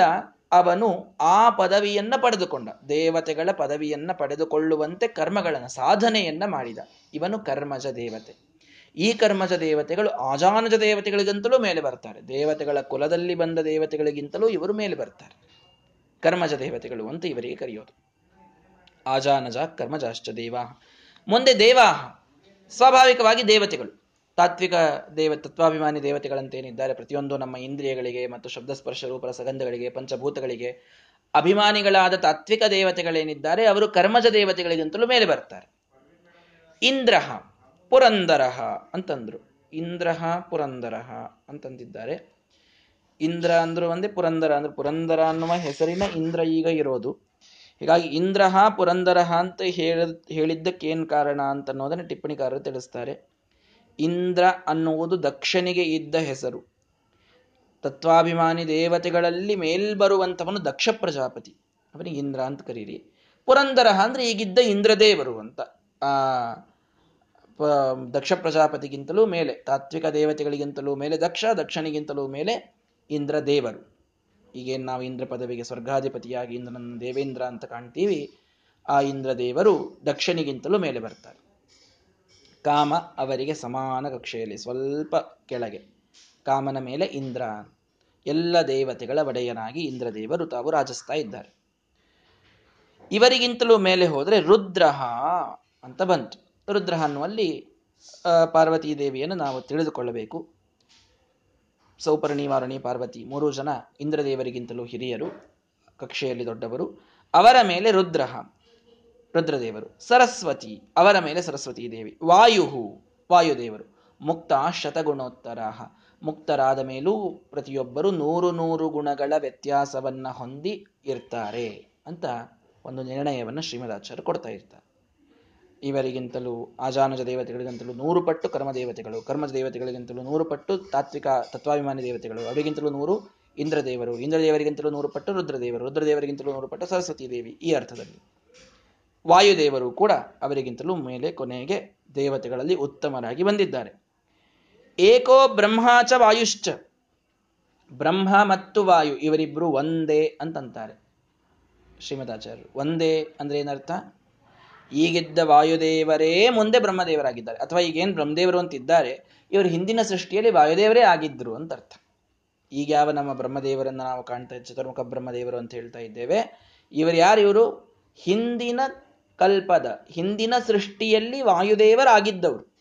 ಅವನು ಆ ಪದವಿಯನ್ನ ಪಡೆದುಕೊಂಡ. ದೇವತೆಗಳ ಪದವಿಯನ್ನ ಪಡೆದುಕೊಳ್ಳುವಂತೆ ಕರ್ಮಗಳನ್ನು, ಸಾಧನೆಯನ್ನ ಮಾಡಿದ. ಇವನು ಕರ್ಮಜ ದೇವತೆ. ಈ ಕರ್ಮಜ ದೇವತೆಗಳು ಆಜಾನಜ ದೇವತೆಗಳಿಗಿಂತಲೂ ಮೇಲೆ ಬರ್ತಾರೆ. ದೇವತೆಗಳ ಕುಲದಲ್ಲಿ ಬಂದ ದೇವತೆಗಳಿಗಿಂತಲೂ ಇವರು ಮೇಲೆ ಬರ್ತಾರೆ. ಕರ್ಮಜ ದೇವತೆಗಳು ಅಂತ ಇವರಿಗೆ ಕರೆಯೋದು. ಆಜಾನಜ ಕರ್ಮಜಾಶ್ಚ ದೇವಾ. ಮುಂದೆ ದೇವಾ. ಸ್ವಾಭಾವಿಕವಾಗಿ ದೇವತೆಗಳು. ತಾತ್ವಿಕ ದೇವ, ತತ್ವಾಭಿಮಾನಿ ದೇವತೆಗಳಂತೇನಿದ್ದಾರೆ, ಪ್ರತಿಯೊಂದು ನಮ್ಮ ಇಂದ್ರಿಯಗಳಿಗೆ ಮತ್ತು ಶಬ್ದಸ್ಪರ್ಶ ರೂಪರ ಸಗಂಧಗಳಿಗೆ, ಪಂಚಭೂತಗಳಿಗೆ ಅಭಿಮಾನಿಗಳಾದ ತಾತ್ವಿಕ ದೇವತೆಗಳೇನಿದ್ದಾರೆ, ಅವರು ಕರ್ಮಜ ದೇವತೆಗಳಿಗಿಂತಲೂ ಮೇಲೆ ಬರ್ತಾರೆ. ಇಂದ್ರಹ, ಪುರಂದರಹ ಅಂತಂದ್ರು. ಇಂದ್ರಹ, ಪುರಂದರಹ ಅಂತಂದಿದ್ದಾರೆ. ಇಂದ್ರ ಅಂದ್ರು ಒಂದೇ, ಪುರಂದರ ಅಂದ್ರೆ. ಪುರಂದರ ಅನ್ನುವ ಹೆಸರಿನ ಇಂದ್ರ ಈಗ ಇರೋದು. ಹೀಗಾಗಿ ಇಂದ್ರಹ, ಪುರಂದರಹ ಅಂತ ಹೇಳ, ಹೇಳಿದ್ದಕ್ಕೇನು ಕಾರಣ ಅಂತ ಅನ್ನೋದನ್ನ ಟಿಪ್ಪಣಿಕಾರರು ತಿಳಿಸ್ತಾರೆ. ಇಂದ್ರ ಅನ್ನುವುದು ದಕ್ಷನಿಗೆ ಇದ್ದ ಹೆಸರು. ತತ್ವಾಭಿಮಾನಿ ದೇವತೆಗಳಲ್ಲಿ ಮೇಲ್ಬರುವಂಥವನು ದಕ್ಷ ಪ್ರಜಾಪತಿ. ಅವನಿಗೆ ಇಂದ್ರ ಅಂತ ಕರೀರಿ. ಪುರಂದರ ಅಂದ್ರೆ ಈಗಿದ್ದ ಇಂದ್ರದೇವರು ಅಂತ. ಆ ದಕ್ಷ ಪ್ರಜಾಪತಿಗಿಂತಲೂ ಮೇಲೆ, ತಾತ್ವಿಕ ದೇವತೆಗಳಿಗಿಂತಲೂ ಮೇಲೆ, ದಕ್ಷ ದಕ್ಷನಿಗಿಂತಲೂ ಮೇಲೆ ಇಂದ್ರ ದೇವರು ಈಗೇನು ನಾವು ಇಂದ್ರ ಪದವಿಗೆ ಸ್ವರ್ಗಾಧಿಪತಿಯಾಗಿ ಇಂದ್ರನನ್ನು ದೇವೇಂದ್ರ ಅಂತ ಕಾಣ್ತೀವಿ, ಆ ಇಂದ್ರ ದೇವರು ದಕ್ಷನಿಗಿಂತಲೂ ಮೇಲೆ ಬರ್ತಾರೆ. ಕಾಮ ಅವರಿಗೆ ಸಮಾನ ಕಕ್ಷೆಯಲ್ಲಿ, ಸ್ವಲ್ಪ ಕೆಳಗೆ. ಕಾಮನ ಮೇಲೆ ಇಂದ್ರ. ಎಲ್ಲ ದೇವತೆಗಳ ಒಡೆಯನಾಗಿ ಇಂದ್ರದೇವರು ತಾವು ರಾಜಿಸ್ತಾ ಇದ್ದಾರೆ. ಇವರಿಗಿಂತಲೂ ಮೇಲೆ ಹೋದರೆ ರುದ್ರಹ ಅಂತ ಬಂತು. ರುದ್ರ ಅನ್ನುವಲ್ಲಿ ಪಾರ್ವತೀ ದೇವಿಯನ್ನು ನಾವು ತಿಳಿದುಕೊಳ್ಳಬೇಕು. ಸೌಪರ್ಣಿ ವಾರಣಿ ಪಾರ್ವತಿ ಮೂರು ಜನ ಇಂದ್ರದೇವರಿಗಿಂತಲೂ ಹಿರಿಯರು, ಕಕ್ಷೆಯಲ್ಲಿ ದೊಡ್ಡವರು. ಅವರ ಮೇಲೆ ರುದ್ರಹ. ರುದ್ರದೇವರು. ಸರಸ್ವತಿ, ಅವರ ಮೇಲೆ ಸರಸ್ವತಿ ದೇವಿ. ವಾಯು ವಾಯುದೇವರು. ಮುಕ್ತ ಶತಗುಣೋತ್ತರ ಮುಕ್ತರಾದ ಮೇಲೂ ಪ್ರತಿಯೊಬ್ಬರು ನೂರು ನೂರು ಗುಣಗಳ ವ್ಯತ್ಯಾಸವನ್ನ ಹೊಂದಿ ಇರ್ತಾರೆ ಅಂತ ಒಂದು ನಿರ್ಣಯವನ್ನು ಶ್ರೀಮದಾಚಾರ್ಯ ಕೊಡ್ತಾ ಇರ್ತಾರೆ. ಇವರಿಗಿಂತಲೂ, ಆಜಾನಜ ದೇವತೆಗಳಿಗಿಂತಲೂ ನೂರು ಪಟ್ಟು ಕರ್ಮ ದೇವತೆಗಳು ಕರ್ಮಜ ದೇವತೆಗಳಿಗಿಂತಲೂ ನೂರು ಪಟ್ಟು ತಾತ್ವಿಕ ತತ್ವಾಭಿಮಾನಿ ದೇವತೆಗಳು, ಅವರಿಗಿಂತಲೂ ನೂರು ಇಂದ್ರದೇವರು, ಇಂದ್ರದೇವರಿಗಿಂತಲೂ ನೂರು ಪಟ್ಟು ರುದ್ರದೇವರು, ರುದ್ರದೇವರಿಗಿಂತಲೂ ನೂರು ಪಟ್ಟು ಸರಸ್ವತಿ ದೇವಿ ಈ ಅರ್ಥದಲ್ಲಿ. ವಾಯುದೇವರು ಕೂಡ ಅವರಿಗಿಂತಲೂ ಮೇಲೆ ಕೊನೆಗೆ ದೇವತೆಗಳಲ್ಲಿ ಉತ್ತಮರಾಗಿ ಬಂದಿದ್ದಾರೆ. ಏಕೋ ಬ್ರಹ್ಮಾಚ ವಾಯುಶ್ಚ. ಬ್ರಹ್ಮ ಮತ್ತು ವಾಯು ಇವರಿಬ್ರು ಒಂದೇ ಅಂತಂತಾರೆ. ಶ್ರೀಮದಾಚಾರ್ಯರು, ಒಂದೇ ಅಂದ್ರೆ ಏನರ್ಥ? ಈಗಿದ್ದ ವಾಯುದೇವರೇ ಮುಂದೆ ಬ್ರಹ್ಮದೇವರಾಗಿದ್ದಾರೆ. ಅಥವಾ ಈಗೇನು ಬ್ರಹ್ಮದೇವರು ಅಂತಿದ್ದಾರೆ, ಇವರು ಹಿಂದಿನ ಸೃಷ್ಟಿಯಲ್ಲಿ ವಾಯುದೇವರೇ ಆಗಿದ್ರು ಅಂತ ಅರ್ಥ ಈಗ ಯಾವ ನಮ್ಮ ಬ್ರಹ್ಮದೇವರನ್ನು ನಾವು ಕಾಣ್ತಾ ಚತುರ್ಮುಖ ಬ್ರಹ್ಮದೇವರು ಅಂತ ಹೇಳ್ತಾ ಇದ್ದೇವೆ, ಇವರು ಯಾರು ಇವರು? ಹಿಂದಿನ ಕಲ್ಪದ ಹಿಂದಿನ ಸೃಷ್ಟಿಯಲ್ಲಿ ವಾಯುದೇವರಾಗಿದ್ದವರು.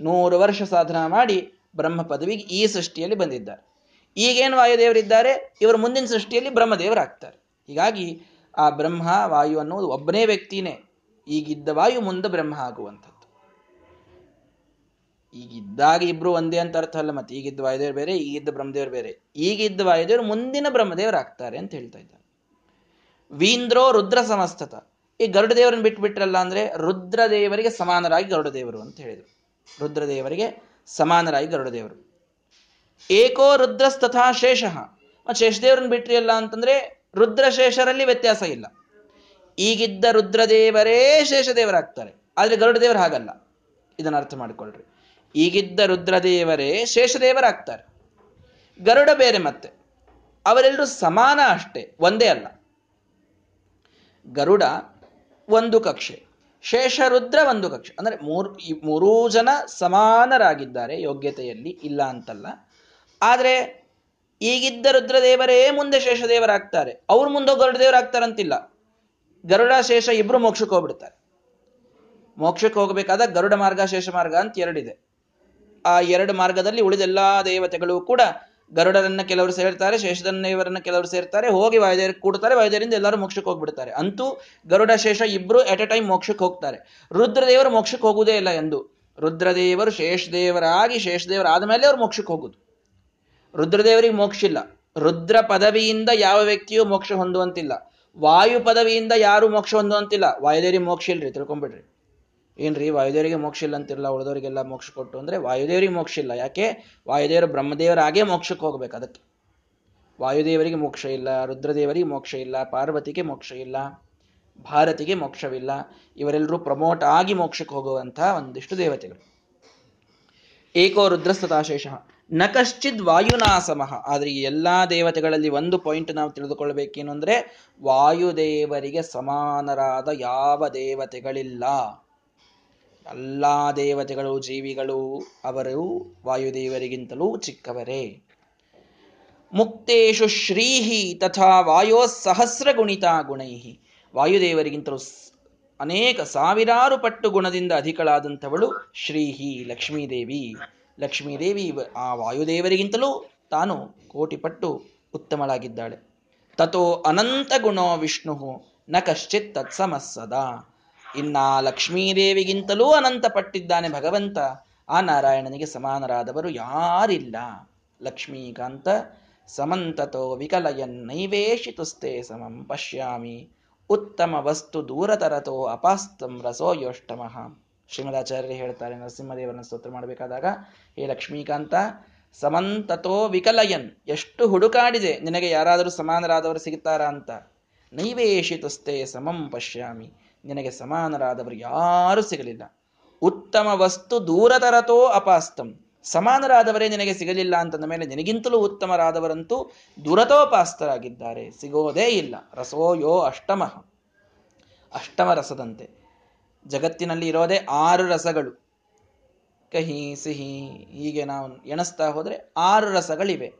ನೂರು ವರ್ಷ ಸಾಧನ ಮಾಡಿ ಬ್ರಹ್ಮ ಪದವಿಗೆ ಈ ಸೃಷ್ಟಿಯಲ್ಲಿ ಬಂದಿದ್ದಾರೆ. ಈಗೇನು ವಾಯುದೇವರಿದ್ದಾರೆ? ಇವರ ಮುಂದಿನ ಸೃಷ್ಟಿಯಲ್ಲಿ ಬ್ರಹ್ಮದೇವರಾಗ್ತಾರೆ. ಹೀಗಾಗಿ ಆ ಬ್ರಹ್ಮ, ವಾಯು ಅನ್ನೋದು ಒಬ್ಬನೇ ವ್ಯಕ್ತಿನೇ. ಈಗಿದ್ದ ವಾಯು ಮುಂದೆ ಬ್ರಹ್ಮ ಆಗುವಂಥದ್ದು. ಈಗಿದ್ದಾಗ ಇಬ್ರು ಒಂದೇ ಅಂತ ಅರ್ಥ ಅಲ್ಲ, ಮತ್ತೆ ಈಗಿದ್ದ ವಾಯುದೇವರು ಬೇರೆ, ಈಗಿದ್ದ ಬ್ರಹ್ಮದೇವರು ಬೇರೆ. ಈಗಿದ್ದ ವಾಯುದೇವರು ಮುಂದಿನ ಬ್ರಹ್ಮದೇವರಾಗ್ತಾರೆ ಅಂತ ಹೇಳ್ತಾ ಇದ್ದಾರೆ. ವೀಂದ್ರೋ ರುದ್ರ ಸಮಸ್ತತ. ಈ ಗರುಡ ದೇವರನ್ನು ಬಿಟ್ಬಿಟ್ರಲ್ಲ ಅಂದ್ರೆ ರುದ್ರದೇವರಿಗೆ ಸಮಾನರಾಗಿ ಗರುಡ ದೇವರು ಅಂತ ಹೇಳಿದರು. ರುದ್ರದೇವರಿಗೆ ಸಮಾನರಾಗಿ ಗರುಡ ದೇವರು ಏಕೋ ರುದ್ರಸ್ತಥಾ ಶೇಷ. ಶೇಷದೇವರನ್ನು ಬಿಟ್ರಿ ಅಲ್ಲ ಅಂತಂದ್ರೆ ರುದ್ರಶೇಷರಲ್ಲಿ ವ್ಯತ್ಯಾಸ ಇಲ್ಲ. ಈಗಿದ್ದ ರುದ್ರದೇವರೇ ಶೇಷದೇವರಾಗ್ತಾರೆ. ಆದರೆ ಗರುಡ ದೇವರು ಹಾಗಲ್ಲ. ಇದನ್ನು ಅರ್ಥ ಮಾಡಿಕೊಳ್ಳ್ರಿ ಈಗಿದ್ದ ರುದ್ರದೇವರೇ ಶೇಷದೇವರಾಗ್ತಾರೆ. ಗರುಡ ಬೇರೆ ಮತ್ತೆ. ಅವರೆಲ್ಲರೂ ಸಮಾನ ಅಷ್ಟೇ. ಒಂದೇ ಅಲ್ಲ. ಗರುಡ ಒಂದು ಕಕ್ಷೆ, ಶೇಷರುದ್ರ ಒಂದು ಕಕ್ಷೆ. ಅಂದರೆ ಮೂರು ಮೂರೂ ಜನ ಸಮಾನರಾಗಿದ್ದಾರೆ ಯೋಗ್ಯತೆಯಲ್ಲಿ, ಇಲ್ಲ ಅಂತಲ್ಲ. ಆದರೆ ಈಗಿದ್ದ ರುದ್ರದೇವರೇ ಮುಂದೆ ಶೇಷದೇವರಾಗ್ತಾರೆ. ಅವ್ರು ಮುಂದೆ ಗರುಡ ದೇವರಾಗ್ತಾರಂತಿಲ್ಲ ಗರುಡ, ಶೇಷ ಇಬ್ರು ಮೋಕ್ಷಕ್ಕೆ ಹೋಗ್ಬಿಡ್ತಾರೆ. ಮೋಕ್ಷಕ್ಕೆ ಹೋಗಬೇಕಾದ ಗರುಡ ಮಾರ್ಗ, ಶೇಷ ಮಾರ್ಗ ಅಂತ ಎರಡಿದೆ. ಆ ಎರಡು ಮಾರ್ಗದಲ್ಲಿ ಉಳಿದೆಲ್ಲಾ ದೇವತೆಗಳು ಕೂಡ ಗರುಡರನ್ನ ಕೆಲವರು ಸೇರ್ತಾರೆ ಶೇಷದನ್ನೈವರನ್ನ ಕೆಲವರು ಸೇರ್ತಾರೆ, ಹೋಗಿ ವಾಯುದೇವರು ಕೂಡ್ತಾರೆ ವಾಯುದೇವರಿಂದ ಎಲ್ಲರೂ ಮೋಕ್ಷಕ್ಕೆ ಹೋಗ್ಬಿಡ್ತಾರೆ. ಅಂತೂ ಗರುಡ, ಶೇಷ ಇಬ್ರು ಎಟ್ ಎ ಟೈಮ್ ಮೋಕ್ಷಕ್ಕೆ ಹೋಗ್ತಾರೆ. ರುದ್ರದೇವರು ಮೋಕ್ಷಕ್ಕೆ ಹೋಗುವುದೇ ಇಲ್ಲ ಎಂದು. ರುದ್ರದೇವರು ಶೇಷದೇವರಾಗಿ ಶೇಷದೇವರು ಆದಮೇಲೆ ಅವ್ರು ಮೋಕ್ಷಕ್ಕೆ ಹೋಗುದು. ರುದ್ರದೇವರಿಗೆ ಮೋಕ್ಷ ಇಲ್ಲ. ರುದ್ರ ಪದವಿಯಿಂದ ಯಾವ ವ್ಯಕ್ತಿಯೂ ಮೋಕ್ಷ ಹೊಂದುವಂತಿಲ್ಲ. ವಾಯು ಪದವಿಯಿಂದ ಯಾರು ಮೋಕ್ಷ ಹೊಂದುವಂತಿಲ್ಲ. ವಾಯುದೇವರಿಗೆ ಮೋಕ್ಷ ಇಲ್ರಿ, ತಿಳ್ಕೊಂಬಿಡ್ರಿ. ಏನ್ರಿ, ವಾಯುದೇವರಿಗೆ ಮೋಕ್ಷ ಇಲ್ಲ ಅಂತಿರಲ್ಲ, ಉಳಿದವರಿಗೆಲ್ಲ ಮೋಕ್ಷ ಕೊಟ್ಟು, ಅಂದ್ರೆ ವಾಯುದೇವರಿಗೆ ಮೋಕ್ಷ ಇಲ್ಲ. ಯಾಕೆ? ವಾಯುದೇವರು ಬ್ರಹ್ಮದೇವರಾಗೇ ಮೋಕ್ಷಕ್ಕೆ ಹೋಗ್ಬೇಕು ಅದಕ್ಕೆ. ವಾಯುದೇವರಿಗೆ ಮೋಕ್ಷ ಇಲ್ಲ, ರುದ್ರದೇವರಿಗೆ ಮೋಕ್ಷ ಇಲ್ಲ, ಪಾರ್ವತಿಗೆ ಮೋಕ್ಷ ಇಲ್ಲ, ಭಾರತಿಗೆ ಮೋಕ್ಷವಿಲ್ಲ. ಇವರೆಲ್ಲರೂ ಪ್ರಮೋಟ್ ಆಗಿ ಮೋಕ್ಷಕ್ಕೆ ಹೋಗುವಂತಹ ಒಂದಿಷ್ಟು ದೇವತೆಗಳು. ಏಕೋ ರುದ್ರಸ್ತತಾಶೇಷ ನ ಕಶ್ಚಿದ್ ವಾಯುನಾಸಮಃ. ಆದ್ರೆ ಎಲ್ಲಾ ದೇವತೆಗಳಲ್ಲಿ ಒಂದು ಪಾಯಿಂಟ್ ನಾವು ತಿಳಿದುಕೊಳ್ಬೇಕೇನು ಅಂದ್ರೆ, ವಾಯುದೇವರಿಗೆ ಸಮಾನರಾದ ಯಾವ ದೇವತೆಗಳಿಲ್ಲ. ಎಲ್ಲಾ ದೇವತೆಗಳು, ಜೀವಿಗಳು, ಅವರು ವಾಯುದೇವರಿಗಿಂತಲೂ ಚಿಕ್ಕವರೇ. ಮುಕ್ತೇಶು ಶ್ರೀಹಿ ತಥಾ ವಾಯೋ ಸಹಸ್ರ ಗುಣಿತ ಗುಣೈಹಿ. ವಾಯುದೇವರಿಗಿಂತಲೂ ಅನೇಕ ಸಾವಿರಾರು ಪಟ್ಟು ಗುಣದಿಂದ ಅಧಿಕಳಾದಂಥವಳು ಶ್ರೀಹಿ ಲಕ್ಷ್ಮೀದೇವಿ. ಲಕ್ಷ್ಮೀದೇವಿ ಆ ವಾಯುದೇವರಿಗಿಂತಲೂ ತಾನು ಕೋಟಿ ಪಟ್ಟು ಉತ್ತಮಳಾಗಿದ್ದಾಳೆ. ತಥೋ ಅನಂತ ಗುಣೋ ವಿಷ್ಣು, ನ ಕಶ್ಚಿತ್ ತತ್ಸಮಸ್ಸದ ಇನ್ನ ಲಕ್ಷ್ಮೀದೇವಿಗಿಂತಲೂ ಅನಂತ ಪಟ್ಟಿದ್ದಾನೆ ಭಗವಂತ. ಆ ನಾರಾಯಣನಿಗೆ ಸಮಾನರಾದವರು ಯಾರಿಲ್ಲ. ಲಕ್ಷ್ಮೀಕಾಂತ, ಸಮಂತತೋ ವಿಕಲಯನ್ ನೈವೇಶಿತುಸ್ತೆ ಸಮಂ ಪಶ್ಯಾಮಿ. ಉತ್ತಮ ವಸ್ತು ದೂರತರತೋ ಅಪಾಸ್ತಂ ರಸೋ ಯೋಷ್ಟಮಃ ಶ್ರೀಮದಾಚಾರ್ಯರು ಹೇಳ್ತಾರೆ, ನರಸಿಂಹದೇವರನ್ನ ಸ್ತೋತ್ರ ಮಾಡಬೇಕಾದಾಗ, ಹೇ ಲಕ್ಷ್ಮೀಕಾಂತ, ಸಮಂತತೋ ವಿಕಲಯನ್, ಎಷ್ಟು ಹುಡುಕಾಡಿದೆ. ನಿನಗೆ ಯಾರಾದರೂ ಸಮಾನರಾದವರು ಸಿಗುತ್ತಾರಾ ಅಂತ. ನೈವೇಶಿತುಸ್ತೆ ಸಮಂ ಪಶ್ಯಾಮಿ. ನಿನಗೆ ಸಮಾನರಾದವರು ಯಾರೂ ಸಿಗಲಿಲ್ಲ. ಉತ್ತಮ ವಸ್ತು ದೂರತರತೋ ಅಪಾಸ್ತಂ. ಸಮಾನರಾದವರೇ ನಿನಗೆ ಸಿಗಲಿಲ್ಲ ಅಂತಂದ ಮೇಲೆ ನಿನಗಿಂತಲೂ ಉತ್ತಮರಾದವರಂತೂ ದುರತೋಪಾಸ್ತರಾಗಿದ್ದಾರೆ. ಸಿಗೋದೇ ಇಲ್ಲ. ರಸೋಯೋ ಅಷ್ಟಮ. ಅಷ್ಟಮ ರಸದಂತೆ. ಜಗತ್ತಿನಲ್ಲಿ ಇರೋದೇ ಆರು ರಸಗಳು. ಕಹಿ, ಸಿಹಿ, ಹೀಗೆ ನಾವು ಎಣಿಸ್ತಾ ಹೋದರೆ ಆರು ರಸಗಳಿವೆ.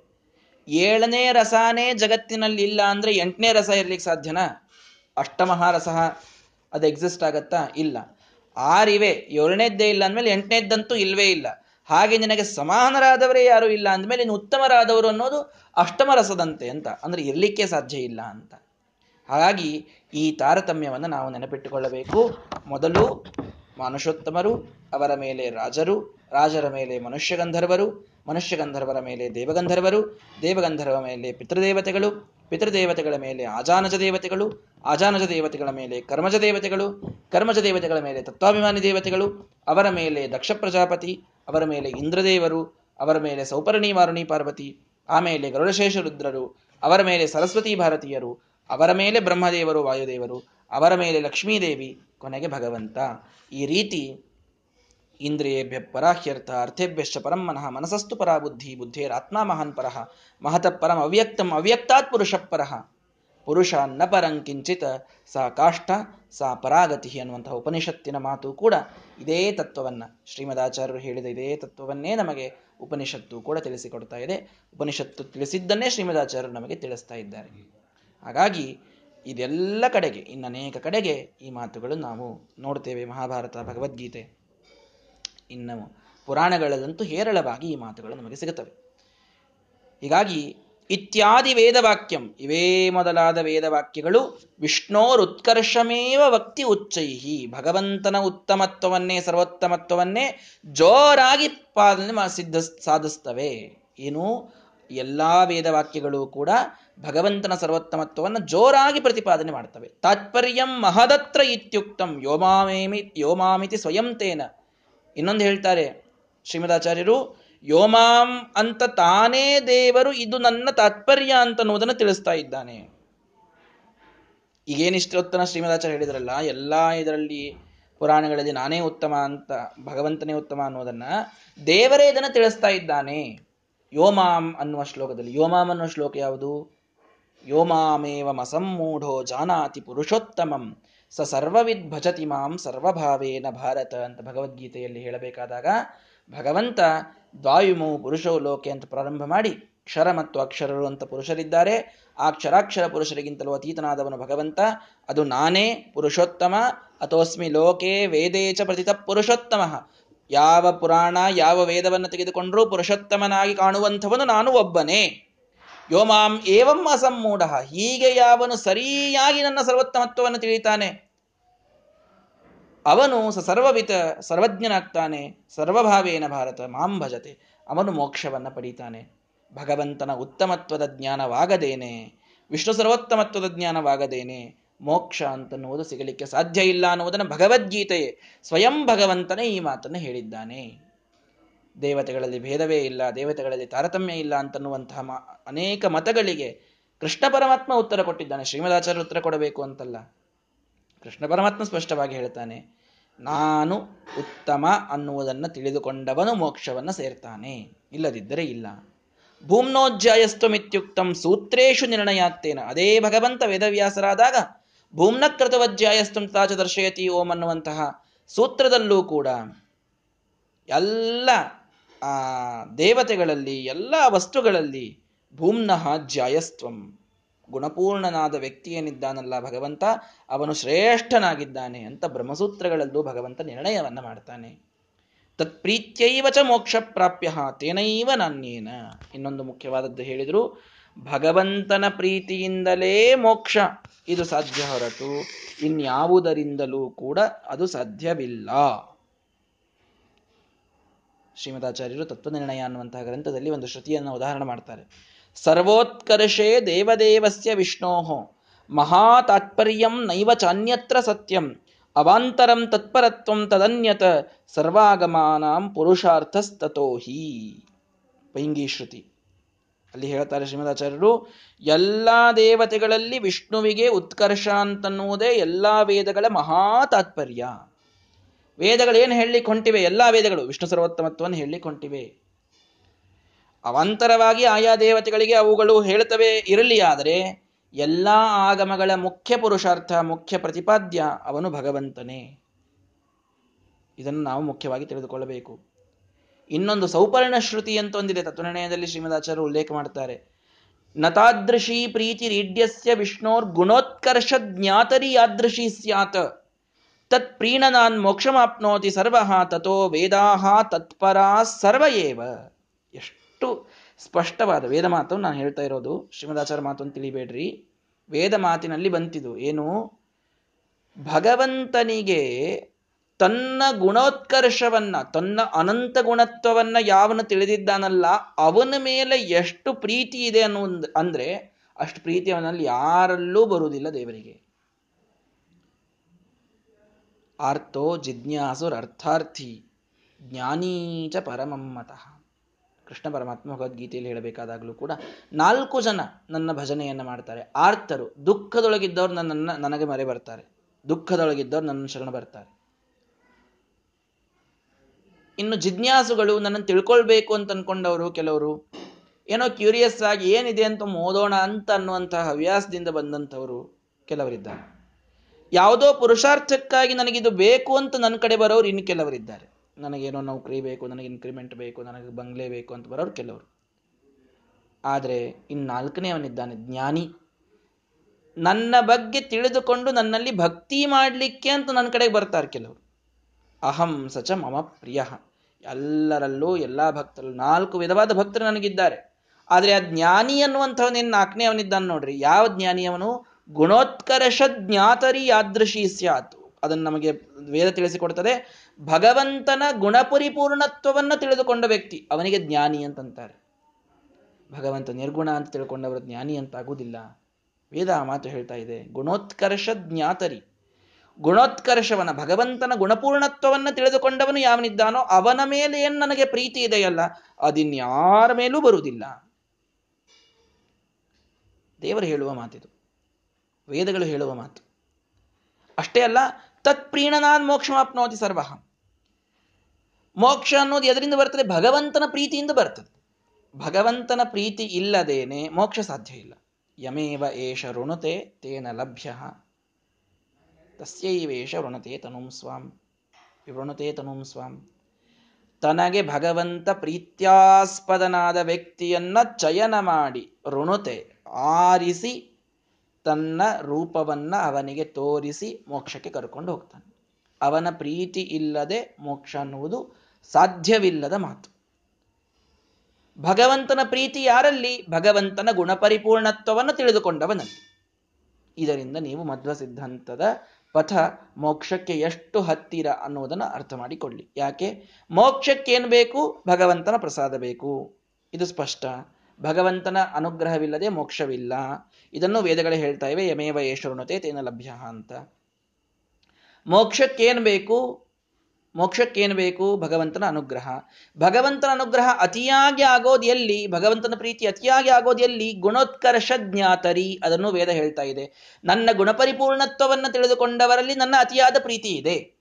ಏಳನೇ ರಸಾನೇ ಜಗತ್ತಿನಲ್ಲಿ ಇಲ್ಲ ಅಂದ್ರೆ ಎಂಟನೇ ರಸ ಇರ್ಲಿಕ್ಕೆ ಸಾಧ್ಯನಾ? ಅಷ್ಟಮಹ ರಸ. ಅದು ಎಕ್ಸಿಸ್ಟ್ ಆಗತ್ತಾ? ಇಲ್ಲ. ಆರಿವೆ ಏಳನೇದ್ದೇ ಇಲ್ಲ ಅಂದಮೇಲೆ ಎಂಟನೇದ್ದಂತೂ ಇಲ್ವೇ ಇಲ್ಲ. ಹಾಗೆ ನಿನಗೆ ಸಮಾನರಾದವರೇ ಯಾರು ಇಲ್ಲ ಅಂದಮೇಲೆ ಇನ್ನು ಉತ್ತಮರಾದವರು ಅನ್ನೋದು ಅಷ್ಟಮ ರಸದಂತೆ ಅಂತ. ಅಂದ್ರೆ ಇರಲಿಕ್ಕೆ ಸಾಧ್ಯ ಇಲ್ಲ ಅಂತ. ಹಾಗಾಗಿ ಈ ತಾರತಮ್ಯವನ್ನು ನಾವು ನೆನಪಿಟ್ಟುಕೊಳ್ಳಬೇಕು. ಮೊದಲು ಮನುಷ್ಯೋತ್ತಮರು ಅವರ ಮೇಲೆ ರಾಜರು, ರಾಜರ ಮೇಲೆ ಮನುಷ್ಯ ಗಂಧರ್ವರು ಮನುಷ್ಯ ಗಂಧರ್ವರ ಮೇಲೆ ದೇವಗಂಧರ್ವರು ದೇವಗಂಧರ್ವ ಮೇಲೆ ಪಿತೃದೇವತೆಗಳು ಪಿತೃದೇವತೆಗಳ ಮೇಲೆ, ಆಜಾನಜ ದೇವತೆಗಳು, ಆಜಾನಜ ದೇವತೆಗಳ ಮೇಲೆ, ಕರ್ಮಜ ದೇವತೆಗಳು, ಕರ್ಮಜ ದೇವತೆಗಳ ಮೇಲೆ, ತತ್ವಾಭಿಮಾನಿ ದೇವತೆಗಳು, ಅವರ ಮೇಲೆ ದಕ್ಷ ಪ್ರಜಾಪತಿ, ಅವರ ಮೇಲೆ ಇಂದ್ರದೇವರು, ಅವರ ಮೇಲೆ ಸೌಪರ್ಣಿ ವಾರುಣಿ ಪಾರ್ವತಿ ಆಮೇಲೆ ಗರುಡಶೇಷ ರುದ್ರರು, ಅವರ ಮೇಲೆ ಸರಸ್ವತಿ ಭಾರತೀಯರು, ಅವರ ಮೇಲೆ ಬ್ರಹ್ಮದೇವರು ವಾಯುದೇವರು, ಅವರ ಮೇಲೆ ಲಕ್ಷ್ಮೀದೇವಿ, ಕೊನೆಗೆ ಭಗವಂತ. ಈ ರೀತಿ ಇಂದ್ರಿಯೇಭ್ಯ ಪರಾಹ್ಯರ್ಥ ಅರ್ಥೇಭ್ಯಶ್ಚ ಪರಂ ಮನಃ ಮನಸಸ್ತು ಪರಾ ಬುದ್ಧಿ ಬುದ್ಧೇರಾತ್ಮ ಮಹಾನ್ ಪರಃ ಮಹತಃ ಪರಂ ಅವ್ಯಕ್ತಂ ಅವ್ಯಕ್ತಾತ್ ಪುರುಷ ಪರಃ. ಪುರುಷ ನ ಪರಂ ಕಿಂಚಿತ ಸಾ ಕಾಷ್ಟ ಸಾ ಪರಾಗತಿ ಅನ್ನುವಂತಹ ಉಪನಿಷತ್ತಿನ ಮಾತು ಕೂಡ ಇದೇ ತತ್ವವನ್ನು ಶ್ರೀಮದಾಚಾರ್ಯರು ಹೇಳಿದ ಇದೇ ತತ್ವವನ್ನೇ ನಮಗೆ ಉಪನಿಷತ್ತು ಕೂಡ ತಿಳಿಸಿಕೊಡ್ತಾ ಇದೆ. ಉಪನಿಷತ್ತು ತಿಳಿಸಿದ್ದನ್ನೇ ಶ್ರೀಮದಾಚಾರ್ಯರು ನಮಗೆ ತಿಳಿಸ್ತಾ ಇದ್ದಾರೆ. ಹಾಗಾಗಿ ಇದೆಲ್ಲ ಕಡೆಗೆ ಇನ್ನನೇಕ ಕಡೆಗೆ ಈ ಮಾತುಗಳು ನಾವು ನೋಡ್ತೇವೆ ಮಹಾಭಾರತ, ಭಗವದ್ಗೀತೆ. ಇನ್ನು ಪುರಾಣಗಳಲ್ಲಂತೂ ಹೇರಳವಾಗಿ ಈ ಮಾತುಗಳು ನಮಗೆ ಸಿಗುತ್ತವೆ. ಹೀಗಾಗಿ ಇತ್ಯಾದಿ ವೇದವಾಕ್ಯಂ, ಇವೇ ಮೊದಲಾದ ವೇದವಾಕ್ಯಗಳು, ವಿಷ್ಣೋರುತ್ಕರ್ಷಮೇವ ವಕ್ತಿ ಉಚ್ಚೈಹಿ, ಭಗವಂತನ ಉತ್ತಮತ್ವವನ್ನೇ, ಸರ್ವೋತ್ತಮತ್ವವನ್ನೇ ಜೋರಾಗಿ ಪಾಲನೆ ಸಿದ್ಧ, ಸಾಧಿಸ್ತವೆ. ಏನು? ಎಲ್ಲಾ ವೇದವಾಕ್ಯಗಳು ಕೂಡ ಭಗವಂತನ ಸರ್ವೋತ್ತಮತ್ವವನ್ನು ಜೋರಾಗಿ ಪ್ರತಿಪಾದನೆ ಮಾಡ್ತವೆ. ತಾತ್ಪರ್ಯಂ ಮಹದತ್ರ ಇತ್ಯುಕ್ತಂ ಯೋಮಾಮೇಮಿ, ಯೋಮಾಮಿತಿ ಸ್ವಯಂ ತೇನ ಇನ್ನೊಂದು ಹೇಳ್ತಾರೆ ಶ್ರೀಮದಾಚಾರ್ಯರು, ಯೋಮಾಂ ಅಂತ ತಾನೇ ದೇವರು, ಇದು ನನ್ನ ತಾತ್ಪರ್ಯ ಅಂತ ಅನ್ನೋದನ್ನು ತಿಳಿಸ್ತಾ ಇದ್ದಾನೆ. ಈಗೇನಿಷ್ಟೊತ್ತನ ಶ್ರೀಮದಾಚಾರ್ಯ ಹೇಳಿದ್ರಲ್ಲ, ಎಲ್ಲ ಇದರಲ್ಲಿ ಪುರಾಣಗಳಲ್ಲಿ ನಾನೇ ಉತ್ತಮ ಅಂತ, ಭಗವಂತನೇ ಉತ್ತಮ ಅನ್ನೋದನ್ನ ದೇವರೇ ಇದನ್ನು ತಿಳಿಸ್ತಾ ಇದ್ದಾನೆ. ಯೋಮಾಂ ಅನ್ನುವ ಶ್ಲೋಕದಲ್ಲಿ, ಯೋಮಾಂ ಅನ್ನುವ ಶ್ಲೋಕ ಯಾವುದು? ಯೋಮಾಮೇವ ಮಸಮ್ಮೂಢೋ ಜಾನಾತಿ ಪುರುಷೋತ್ತಮಂ. ಸ ಸರ್ವವಿದ್ ಭಜತಿ ಮಾಂ ಸರ್ವಭಾವೇನ ಭಾರತ ಅಂತ ಭಗವದ್ಗೀತೆಯಲ್ಲಿ ಹೇಳಬೇಕಾದಾಗ ಭಗವಂತ ದ್ವಾಯುಮು ಪುರುಷೋ ಲೋಕೆ ಅಂತ ಪ್ರಾರಂಭ ಮಾಡಿ ಕ್ಷರ ಮತ್ತು ಅಕ್ಷರರು ಅಂತ ಪುರುಷರಿದ್ದಾರೆ. ಆ ಕ್ಷರಾಕ್ಷರ ಪುರುಷರಿಗಿಂತಲೂ ಅತೀತನಾದವನು ಭಗವಂತ. ಅದು ನಾನೇ ಪುರುಷೋತ್ತಮ. ಅಥೋಸ್ಮಿ ಲೋಕೆ ವೇದೇಚ ಪ್ರತಿತ ಪುರುಷೋತ್ತಮ. ಯಾವ ಪುರಾಣ ಯಾವ ವೇದವನ್ನು ತೆಗೆದುಕೊಂಡರೂ ಪುರುಷೋತ್ತಮನಾಗಿ ಕಾಣುವಂಥವನು ನಾನು ಒಬ್ಬನೇ. ಯೋ ಮಾಂ ಏವಂ ಅಸಮ್ಮೂಢ. ಹೀಗೆ ಯಾವನು ಸರಿಯಾಗಿ ನನ್ನ ಸರ್ವೋತ್ತಮತ್ವವನ್ನು ತಿಳಿತಾನೆ ಅವನು ಸ ಸರ್ವವಿತ, ಸರ್ವಜ್ಞನಾಗ್ತಾನೆ, ಸರ್ವಭಾವೇನ ಭಾರತ, ಮಾಂ ಭಜತೆ. ಅವನು ಮೋಕ್ಷವನ್ನು ಪಡೀತಾನೆ. ಭಗವಂತನ ಉತ್ತಮತ್ವದ ಜ್ಞಾನವಾಗದೇನೆ. ವಿಷ್ಣು ಸರ್ವೋತ್ತಮತ್ವದ ಜ್ಞಾನವಾಗದೇನೆ. ಮೋಕ್ಷ ಅಂತನ್ನುವುದು ಸಿಗಲಿಕ್ಕೆ ಸಾಧ್ಯ ಇಲ್ಲ ಅನ್ನುವುದನ್ನು ಭಗವದ್ಗೀತೆಯೇ ಸ್ವಯಂ ಭಗವಂತನೇ ಈ ಮಾತನ್ನು ಹೇಳಿದ್ದಾನೆ. ದೇವತೆಗಳಲ್ಲಿ ಭೇದವೇ ಇಲ್ಲ, ದೇವತೆಗಳಲ್ಲಿ ತಾರತಮ್ಯ ಇಲ್ಲ ಅಂತನ್ನುವಂತಹ ಅನೇಕ ಮತಗಳಿಗೆ ಕೃಷ್ಣ ಪರಮಾತ್ಮ ಉತ್ತರ ಕೊಟ್ಟಿದ್ದಾನೆ ಶ್ರೀಮದಾಚಾರ್ಯ ಉತ್ತರ ಕೊಡಬೇಕು ಅಂತಲ್ಲ. ಕೃಷ್ಣ ಪರಮಾತ್ಮ ಸ್ಪಷ್ಟವಾಗಿ ಹೇಳ್ತಾನೆ, ನಾನು ಉತ್ತಮ ಅನ್ನುವುದನ್ನು ತಿಳಿದುಕೊಂಡವನು ಮೋಕ್ಷವನ್ನು ಸೇರ್ತಾನೆ, ಇಲ್ಲದಿದ್ದರೆ ಇಲ್ಲ. ಭೂಮ್ನೋಜ್ಜಾಯಸ್ತ್ವಮಿತ್ಯುಕ್ತಂ ಸೂತ್ರೇಶು ನಿರ್ಣಯಾತ್ತೇನ. ಅದೇ ಭಗವಂತ ವೇದವ್ಯಾಸರಾದಾಗ ಭೂಮ್ನ ಕೃತವಜ್ಜಾಯಸ್ತಂ ತಾಚ ದರ್ಶಯತಿ ಓಂ ಅನ್ನುವಂತಹ ಸೂತ್ರದಲ್ಲೂ ಕೂಡ ಎಲ್ಲ ಆ ದೇವತೆಗಳಲ್ಲಿ ಎಲ್ಲ ವಸ್ತುಗಳಲ್ಲಿ ಭೂಮ್ನಃ ಜಾಯಸ್ತ್ವಂ ಗುಣಪೂರ್ಣನಾದ ವ್ಯಕ್ತಿ ಏನಿದ್ದಾನಲ್ಲ ಭಗವಂತ, ಅವನು ಶ್ರೇಷ್ಠನಾಗಿದ್ದಾನೆ ಅಂತ ಬ್ರಹ್ಮಸೂತ್ರಗಳಲ್ಲೂ ಭಗವಂತ ನಿರ್ಣಯವನ್ನು ಮಾಡ್ತಾನೆ. ತತ್ಪ್ರೀತ್ಯೈವ ಚ ಮೋಕ್ಷ ಪ್ರಾಪ್ಯ ತೇನೈವ ನಾನೇನ ಇನ್ನೊಂದು ಮುಖ್ಯವಾದದ್ದು ಹೇಳಿದರು, ಭಗವಂತನ ಪ್ರೀತಿಯಿಂದಲೇ ಮೋಕ್ಷ, ಇದು ಸಾಧ್ಯ ಹೊರತು ಇನ್ಯಾವುದರಿಂದಲೂ ಕೂಡ ಅದು ಸಾಧ್ಯವಿಲ್ಲ. ಶ್ರೀಮದಾಚಾರ್ಯರು ತತ್ವನಿರ್ಣಯ ಅನ್ನುವಂತಹ ಗ್ರಂಥದಲ್ಲಿ ಒಂದು ಶ್ರುತಿಯನ್ನು ಉದಾಹರಣೆ ಮಾಡ್ತಾರೆ. ಸರ್ವೋತ್ಕರ್ಷೇ ದೇವದೇವಸ್ಯ ಮಹಾ ತಾತ್ಪರ್ಯಂ ನೈವ ಚಾನ್ಯತ್ರ ಸತ್ಯಂ. ಅವಾಂತರಂ ತತ್ಪರತ್ವಂ ತದನ್ಯತ. ಸರ್ವಾಗಮಾನಾಂ ಪುರುಷಾರ್ಥಸ್ತೋ ಹಿ. ಪೈಂಗಿ ಶ್ರುತಿ. ಅಲ್ಲಿ ಹೇಳ್ತಾರೆ ಶ್ರೀಮದಾಚಾರ್ಯರು, ಎಲ್ಲ ದೇವತೆಗಳಲ್ಲಿ ವಿಷ್ಣುವಿಗೆ ಉತ್ಕರ್ಷ ಅಂತನ್ನುವುದೇ ಎಲ್ಲ ವೇದಗಳ ಮಹಾ ತಾತ್ಪರ್ಯ ವೇದಗಳು ಏನು ಹೇಳಲಿಕ್ಕೆ ಹೊಂಟಿವೆ ಎಲ್ಲಾ ವೇದಗಳು. ವಿಷ್ಣು ಸರ್ವೋತ್ತಮತ್ವವನ್ನು ಹೇಳಲಿಕ್ಕೆ ಹೊಂಟಿವೆ ಅವಾಂತರವಾಗಿ ಆಯಾ ದೇವತೆಗಳಿಗೆ ಅವುಗಳು ಹೇಳ್ತವೆ ಇರಲಿ, ಆದರೆ ಎಲ್ಲ ಆಗಮಗಳ ಮುಖ್ಯ ಪುರುಷಾರ್ಥ, ಮುಖ್ಯ ಪ್ರತಿಪಾದ್ಯ ಅವನು ಭಗವಂತನೇ. ಇದನ್ನು ನಾವು ಮುಖ್ಯವಾಗಿ ತಿಳಿದುಕೊಳ್ಳಬೇಕು. ಇನ್ನೊಂದು ಸೌಪರ್ಣ ಶ್ರುತಿ ಅಂತ ಒಂದಿದೆ. ತತ್ವನಿರ್ಣಯದಲ್ಲಿ ಶ್ರೀಮದಾಚಾರ್ಯರು ಉಲ್ಲೇಖ ಮಾಡ್ತಾರೆ. ನತಾದೃಶಿ ಪ್ರೀತಿ ರೀಡ್ಯಸ್ಯ ವಿಷ್ಣೋರ್ ಗುಣೋತ್ಕರ್ಷ ಜ್ಞಾತರಿ ಯಾದೃಶಿ ಸ್ಯಾತ್. ತತ್ ಪ್ರೀಣನಾನ್ ಮೋಕ್ಷಮಾಪ್ನೋತಿ ಸರ್ವ ತಥೋ ವೇದಾಹ ತತ್ಪರಾ ಸರ್ವ ಎಷ್ಟು ಸ್ಪಷ್ಟವಾದ ವೇದ ಮಾತು ನಾನು ಹೇಳ್ತಾ ಇರೋದು. ಶ್ರೀಮದಾಚಾರ್ಯ ಮಾತು ಅಂತ ತಿಳಿಬೇಡ್ರಿ. ವೇದ ಮಾತಿನಲ್ಲಿ ಬಂತಿದು. ಏನು? ಭಗವಂತನಿಗೆ ತನ್ನ ಗುಣೋತ್ಕರ್ಷವನ್ನ, ತನ್ನ ಅನಂತ ಗುಣತ್ವವನ್ನ ಯಾವನು ತಿಳಿದಿದ್ದಾನಲ್ಲ, ಅವನ ಮೇಲೆ ಎಷ್ಟು ಪ್ರೀತಿ ಇದೆ ಅನ್ನೋ ಅಂದ್ರೆ ಅಷ್ಟು ಪ್ರೀತಿ ಅವನಲ್ಲಿ ಯಾರಲ್ಲೂ ಬರುವುದಿಲ್ಲ ದೇವರಿಗೆ. ಆರ್ತೋ ಜಿಜ್ಞಾಸುರ್ ಅರ್ಥಾರ್ಥಿ ಜ್ಞಾನೀಚ ಪರಮಮ್ಮತಃ ಕೃಷ್ಣ ಪರಮಾತ್ಮ ಭಗವದ್ಗೀತೆಯಲ್ಲಿ ಹೇಳಬೇಕಾದಾಗಲೂ ಕೂಡ ನಾಲ್ಕು ಜನ ನನ್ನ ಭಜನೆಯನ್ನು ಮಾಡ್ತಾರೆ. ಆರ್ತರು, ದುಃಖದೊಳಗಿದ್ದವ್ರು ನನ್ನನ್ನು ನನಗೆ ಮರೆ ಬರ್ತಾರೆ. ದುಃಖದೊಳಗಿದ್ದವ್ರು ನನ್ನ ಶರಣ ಬರ್ತಾರೆ. ಇನ್ನು ಜಿಜ್ಞಾಸುಗಳು ನನ್ನನ್ನು ತಿಳ್ಕೊಳ್ಬೇಕು ಅಂತ ಅನ್ಕೊಂಡವರು ಕೆಲವರು, ಏನೋ ಕ್ಯೂರಿಯಸ್ ಆಗಿ ಏನಿದೆ ಅಂತ ಓದೋಣ ಅಂತ ಅನ್ನುವಂತಹ ಹವ್ಯಾಸದಿಂದ ಬಂದಂಥವರು ಕೆಲವರಿದ್ದಾರೆ. ಯಾವುದೋ ಪುರುಷಾರ್ಥಕ್ಕಾಗಿ ನನಗಿದು ಬೇಕು ಅಂತ ನನ್ನ ಕಡೆ ಬರೋರು ಇನ್ನು ಕೆಲವರಿದ್ದಾರೆ. ನನಗೇನೋ ನೌಕರಿ ಬೇಕು, ನನಗೆ ಇನ್ಕ್ರಿಮೆಂಟ್ ಬೇಕು, ನನಗೆ ಬಂಗ್ಲೆ ಬೇಕು ಅಂತ ಬರೋರು ಕೆಲವರು. ಆದರೆ ಇನ್ನು ನಾಲ್ಕನೇ ಅವನಿದ್ದಾನೆ ಜ್ಞಾನಿ. ನನ್ನ ಬಗ್ಗೆ ತಿಳಿದುಕೊಂಡು ನನ್ನಲ್ಲಿ ಭಕ್ತಿ ಮಾಡಲಿಕ್ಕೆ ಅಂತ ನನ್ನ ಕಡೆಗೆ ಬರ್ತಾರೆ ಕೆಲವರು. ಅಹಂ ಸಚ ಮಮ ಪ್ರಿಯ. ಎಲ್ಲರಲ್ಲೂ ಎಲ್ಲ ಭಕ್ತರು, ನಾಲ್ಕು ವಿಧವಾದ ಭಕ್ತರು ನನಗಿದ್ದಾರೆ. ಆದರೆ ಆ ಜ್ಞಾನಿ ಅನ್ನುವಂಥವನೇನು ನಾಲ್ಕನೇ ಅವನಿದ್ದಾನೆ ನೋಡ್ರಿ. ಯಾವ ಜ್ಞಾನಿ ಅವನು? ಗುಣೋತ್ಕರ್ಷ ಜ್ಞಾತರಿ ಯಾದೃಶಿ ಸ್ಯಾತ್. ಅದನ್ನು ನಮಗೆ ವೇದ ತಿಳಿಸಿಕೊಡ್ತದೆ. ಭಗವಂತನ ಗುಣಪರಿಪೂರ್ಣತ್ವವನ್ನು ತಿಳಿದುಕೊಂಡ ವ್ಯಕ್ತಿ ಅವನಿಗೆ ಜ್ಞಾನಿ ಅಂತಂತಾರೆ. ಭಗವಂತ ನಿರ್ಗುಣ ಅಂತ ತಿಳ್ಕೊಂಡವರು ಜ್ಞಾನಿ ಅಂತ ಆಗುವುದಿಲ್ಲ ವೇದ ಆ ಮಾತು ಹೇಳ್ತಾ ಇದೆ. ಗುಣೋತ್ಕರ್ಷ ಜ್ಞಾತರಿ ಗುಣೋತ್ಕರ್ಷವನ ಭಗವಂತನ ಗುಣಪೂರ್ಣತ್ವವನ್ನು ತಿಳಿದುಕೊಂಡವನು ಯಾವನಿದ್ದಾನೋ ಅವನ ಮೇಲೆ ಏನು ನನಗೆ ಪ್ರೀತಿ ಇದೆಯಲ್ಲ, ಅದಿನ್ಯಾರ ಮೇಲೂ ಬರುವುದಿಲ್ಲ. ದೇವರು ಹೇಳುವ ಮಾತಿದು. ವೇದಗಳು ಹೇಳುವ ಮಾತು. ಅಷ್ಟೇ ಅಲ್ಲ, ತತ್ ಪ್ರೀಣನಾನ್ ಮೋಕ್ಷಮಾಪ್ನೋತಿ ಸರ್ವ. ಮೋಕ್ಷ ಅನ್ನೋದು ಎದರಿಂದ ಬರ್ತದೆ? ಭಗವಂತನ ಪ್ರೀತಿಯಿಂದ ಬರ್ತದೆ. ಭಗವಂತನ ಪ್ರೀತಿ ಇಲ್ಲದೇನೆ ಮೋಕ್ಷ ಸಾಧ್ಯ ಇಲ್ಲ. ಯಮೇವ ಏಷ ಋಣತೆ ತೇನ ಲಭ್ಯ. ತಸ್ಯೈವೇಷ ಋಣತೆ ತನುಂ ಸ್ವಾಂ. ಋಣತೆ ತನುಂ ಸ್ವಾಂ. ತನಗೆ ಭಗವಂತ ಪ್ರೀತ್ಯಾಸ್ಪದನಾದ ವ್ಯಕ್ತಿಯನ್ನ ಚಯನ ಮಾಡಿ ಋಣತೆ, ಆರಿಸಿ ತನ್ನ ರೂಪವನ್ನ ಅವನಿಗೆ ತೋರಿಸಿ ಮೋಕ್ಷಕ್ಕೆ ಕರ್ಕೊಂಡು ಹೋಗ್ತಾನೆ. ಅವನ ಪ್ರೀತಿ ಇಲ್ಲದೆ ಮೋಕ್ಷ ಅನ್ನುವುದು ಸಾಧ್ಯವಿಲ್ಲದ ಮಾತು. ಭಗವಂತನ ಪ್ರೀತಿ ಯಾರಲ್ಲಿ? ಭಗವಂತನ ಗುಣಪರಿಪೂರ್ಣತ್ವವನ್ನು ತಿಳಿದುಕೊಂಡವನಲ್ಲಿ. ಇದರಿಂದ ನೀವು ಮಧ್ವ ಸಿದ್ಧಾಂತದ ಪಥ ಮೋಕ್ಷಕ್ಕೆ ಎಷ್ಟು ಹತ್ತಿರ ಅನ್ನುವುದನ್ನು ಅರ್ಥ ಮಾಡಿಕೊಳ್ಳಿ. ಯಾಕೆ? ಮೋಕ್ಷಕ್ಕೇನು ಬೇಕು? ಭಗವಂತನ ಪ್ರಸಾದ ಬೇಕು. ಇದು ಸ್ಪಷ್ಟ. ಭಗವಂತನ ಅನುಗ್ರಹವಿಲ್ಲದೆ ಮೋಕ್ಷವಿಲ್ಲ. ಇದನ್ನು ವೇದಗಳೇ ಹೇಳ್ತಾ ಇವೆ, ಯಮೇವ ಯೇಶ್ವರುಣತೆ ತೇನ ಲಭ್ಯ ಅಂತ. ಮೋಕ್ಷಕ್ಕೇನು ಬೇಕು? ಮೋಕ್ಷಕ್ಕೇನು ಬೇಕು? ಭಗವಂತನ ಅನುಗ್ರಹ. ಭಗವಂತನ ಅನುಗ್ರಹ ಅತಿಯಾಗಿ ಆಗೋದು ಎಲ್ಲಿ? ಭಗವಂತನ ಪ್ರೀತಿ ಅತಿಯಾಗಿ ಆಗೋದು ಎಲ್ಲಿ? ಗುಣೋತ್ಕರ್ಷ ಜ್ಞಾತರಿ ಅದನ್ನು ವೇದ ಹೇಳ್ತಾ ಇದೆ. ನನ್ನ ಗುಣಪರಿಪೂರ್ಣತ್ವವನ್ನು ತಿಳಿದುಕೊಂಡವರಲ್ಲಿ ನನ್ನ ಅತಿಯಾದ ಪ್ರೀತಿ ಇದೆ.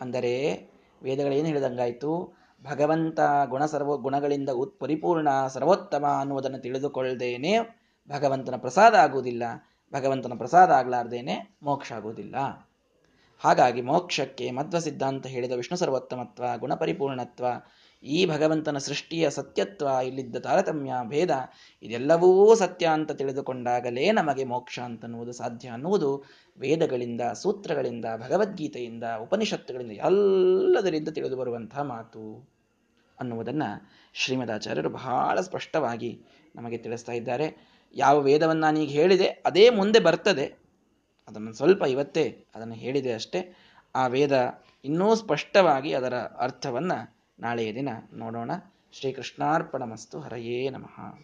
ಅಂದರೆ ವೇದಗಳೇನು ಹೇಳಿದಂಗಾಯ್ತು? ಭಗವಂತ ಗುಣ ಸರ್ವ ಗುಣಗಳಿಂದ ಉತ್ ಪರಿಪೂರ್ಣ ಸರ್ವೋತ್ತಮ ಅನ್ನುವುದನ್ನು ತಿಳಿದುಕೊಳ್ಳದೇನೆ ಭಗವಂತನ ಪ್ರಸಾದ ಆಗುವುದಿಲ್ಲ. ಭಗವಂತನ ಪ್ರಸಾದ ಆಗಲಾರ್ದೇನೆ ಮೋಕ್ಷ ಆಗುವುದಿಲ್ಲ. ಹಾಗಾಗಿ ಮೋಕ್ಷಕ್ಕೆ ಮಧ್ವ ಸಿದ್ಧಾಂತ ಹೇಳಿದ ವಿಷ್ಣು ಸರ್ವೋತ್ತಮತ್ವ ಗುಣಪರಿಪೂರ್ಣತ್ವ ಈ ಭಗವಂತನ ಸೃಷ್ಟಿಯ ಸತ್ಯತ್ವ, ಇಲ್ಲಿದ್ದ ತಾರತಮ್ಯ, ಭೇದ, ಇದೆಲ್ಲವೂ ಸತ್ಯ ಅಂತ ತಿಳಿದುಕೊಂಡಾಗಲೇ ನಮಗೆ ಮೋಕ್ಷ ಅಂತನ್ನುವುದು ಸಾಧ್ಯ ಅನ್ನುವುದು ವೇದಗಳಿಂದ, ಸೂತ್ರಗಳಿಂದ, ಭಗವದ್ಗೀತೆಯಿಂದ, ಉಪನಿಷತ್ತುಗಳಿಂದ ಎಲ್ಲದರಿಂದ ತಿಳಿದು ಬರುವಂತಹ ಮಾತು ಅನ್ನುವುದನ್ನು ಶ್ರೀಮದಾಚಾರ್ಯರು ಬಹಳ ಸ್ಪಷ್ಟವಾಗಿ ನಮಗೆ ತಿಳಿಸ್ತಾ ಇದ್ದಾರೆ. ಯಾವ ವೇದವನ್ನು ನಾನೀಗ ಹೇಳಿದೆ ಅದೇ ಮುಂದೆ ಬರ್ತದೆ. ಅದನ್ನು ಸ್ವಲ್ಪ ಇವತ್ತೇ ಅದನ್ನು ಹೇಳಿದೆ ಅಷ್ಟೇ. ಆ ವೇದ ಇನ್ನೂ ಸ್ಪಷ್ಟವಾಗಿ ಅದರ ಅರ್ಥವನ್ನು ನಾಳೆಯ ದಿನ ನೋಡೋಣ. ಶ್ರೀಕೃಷ್ಣಾರ್ಪಣ ಮಸ್ತು ಹರಯೇ ನಮಃ.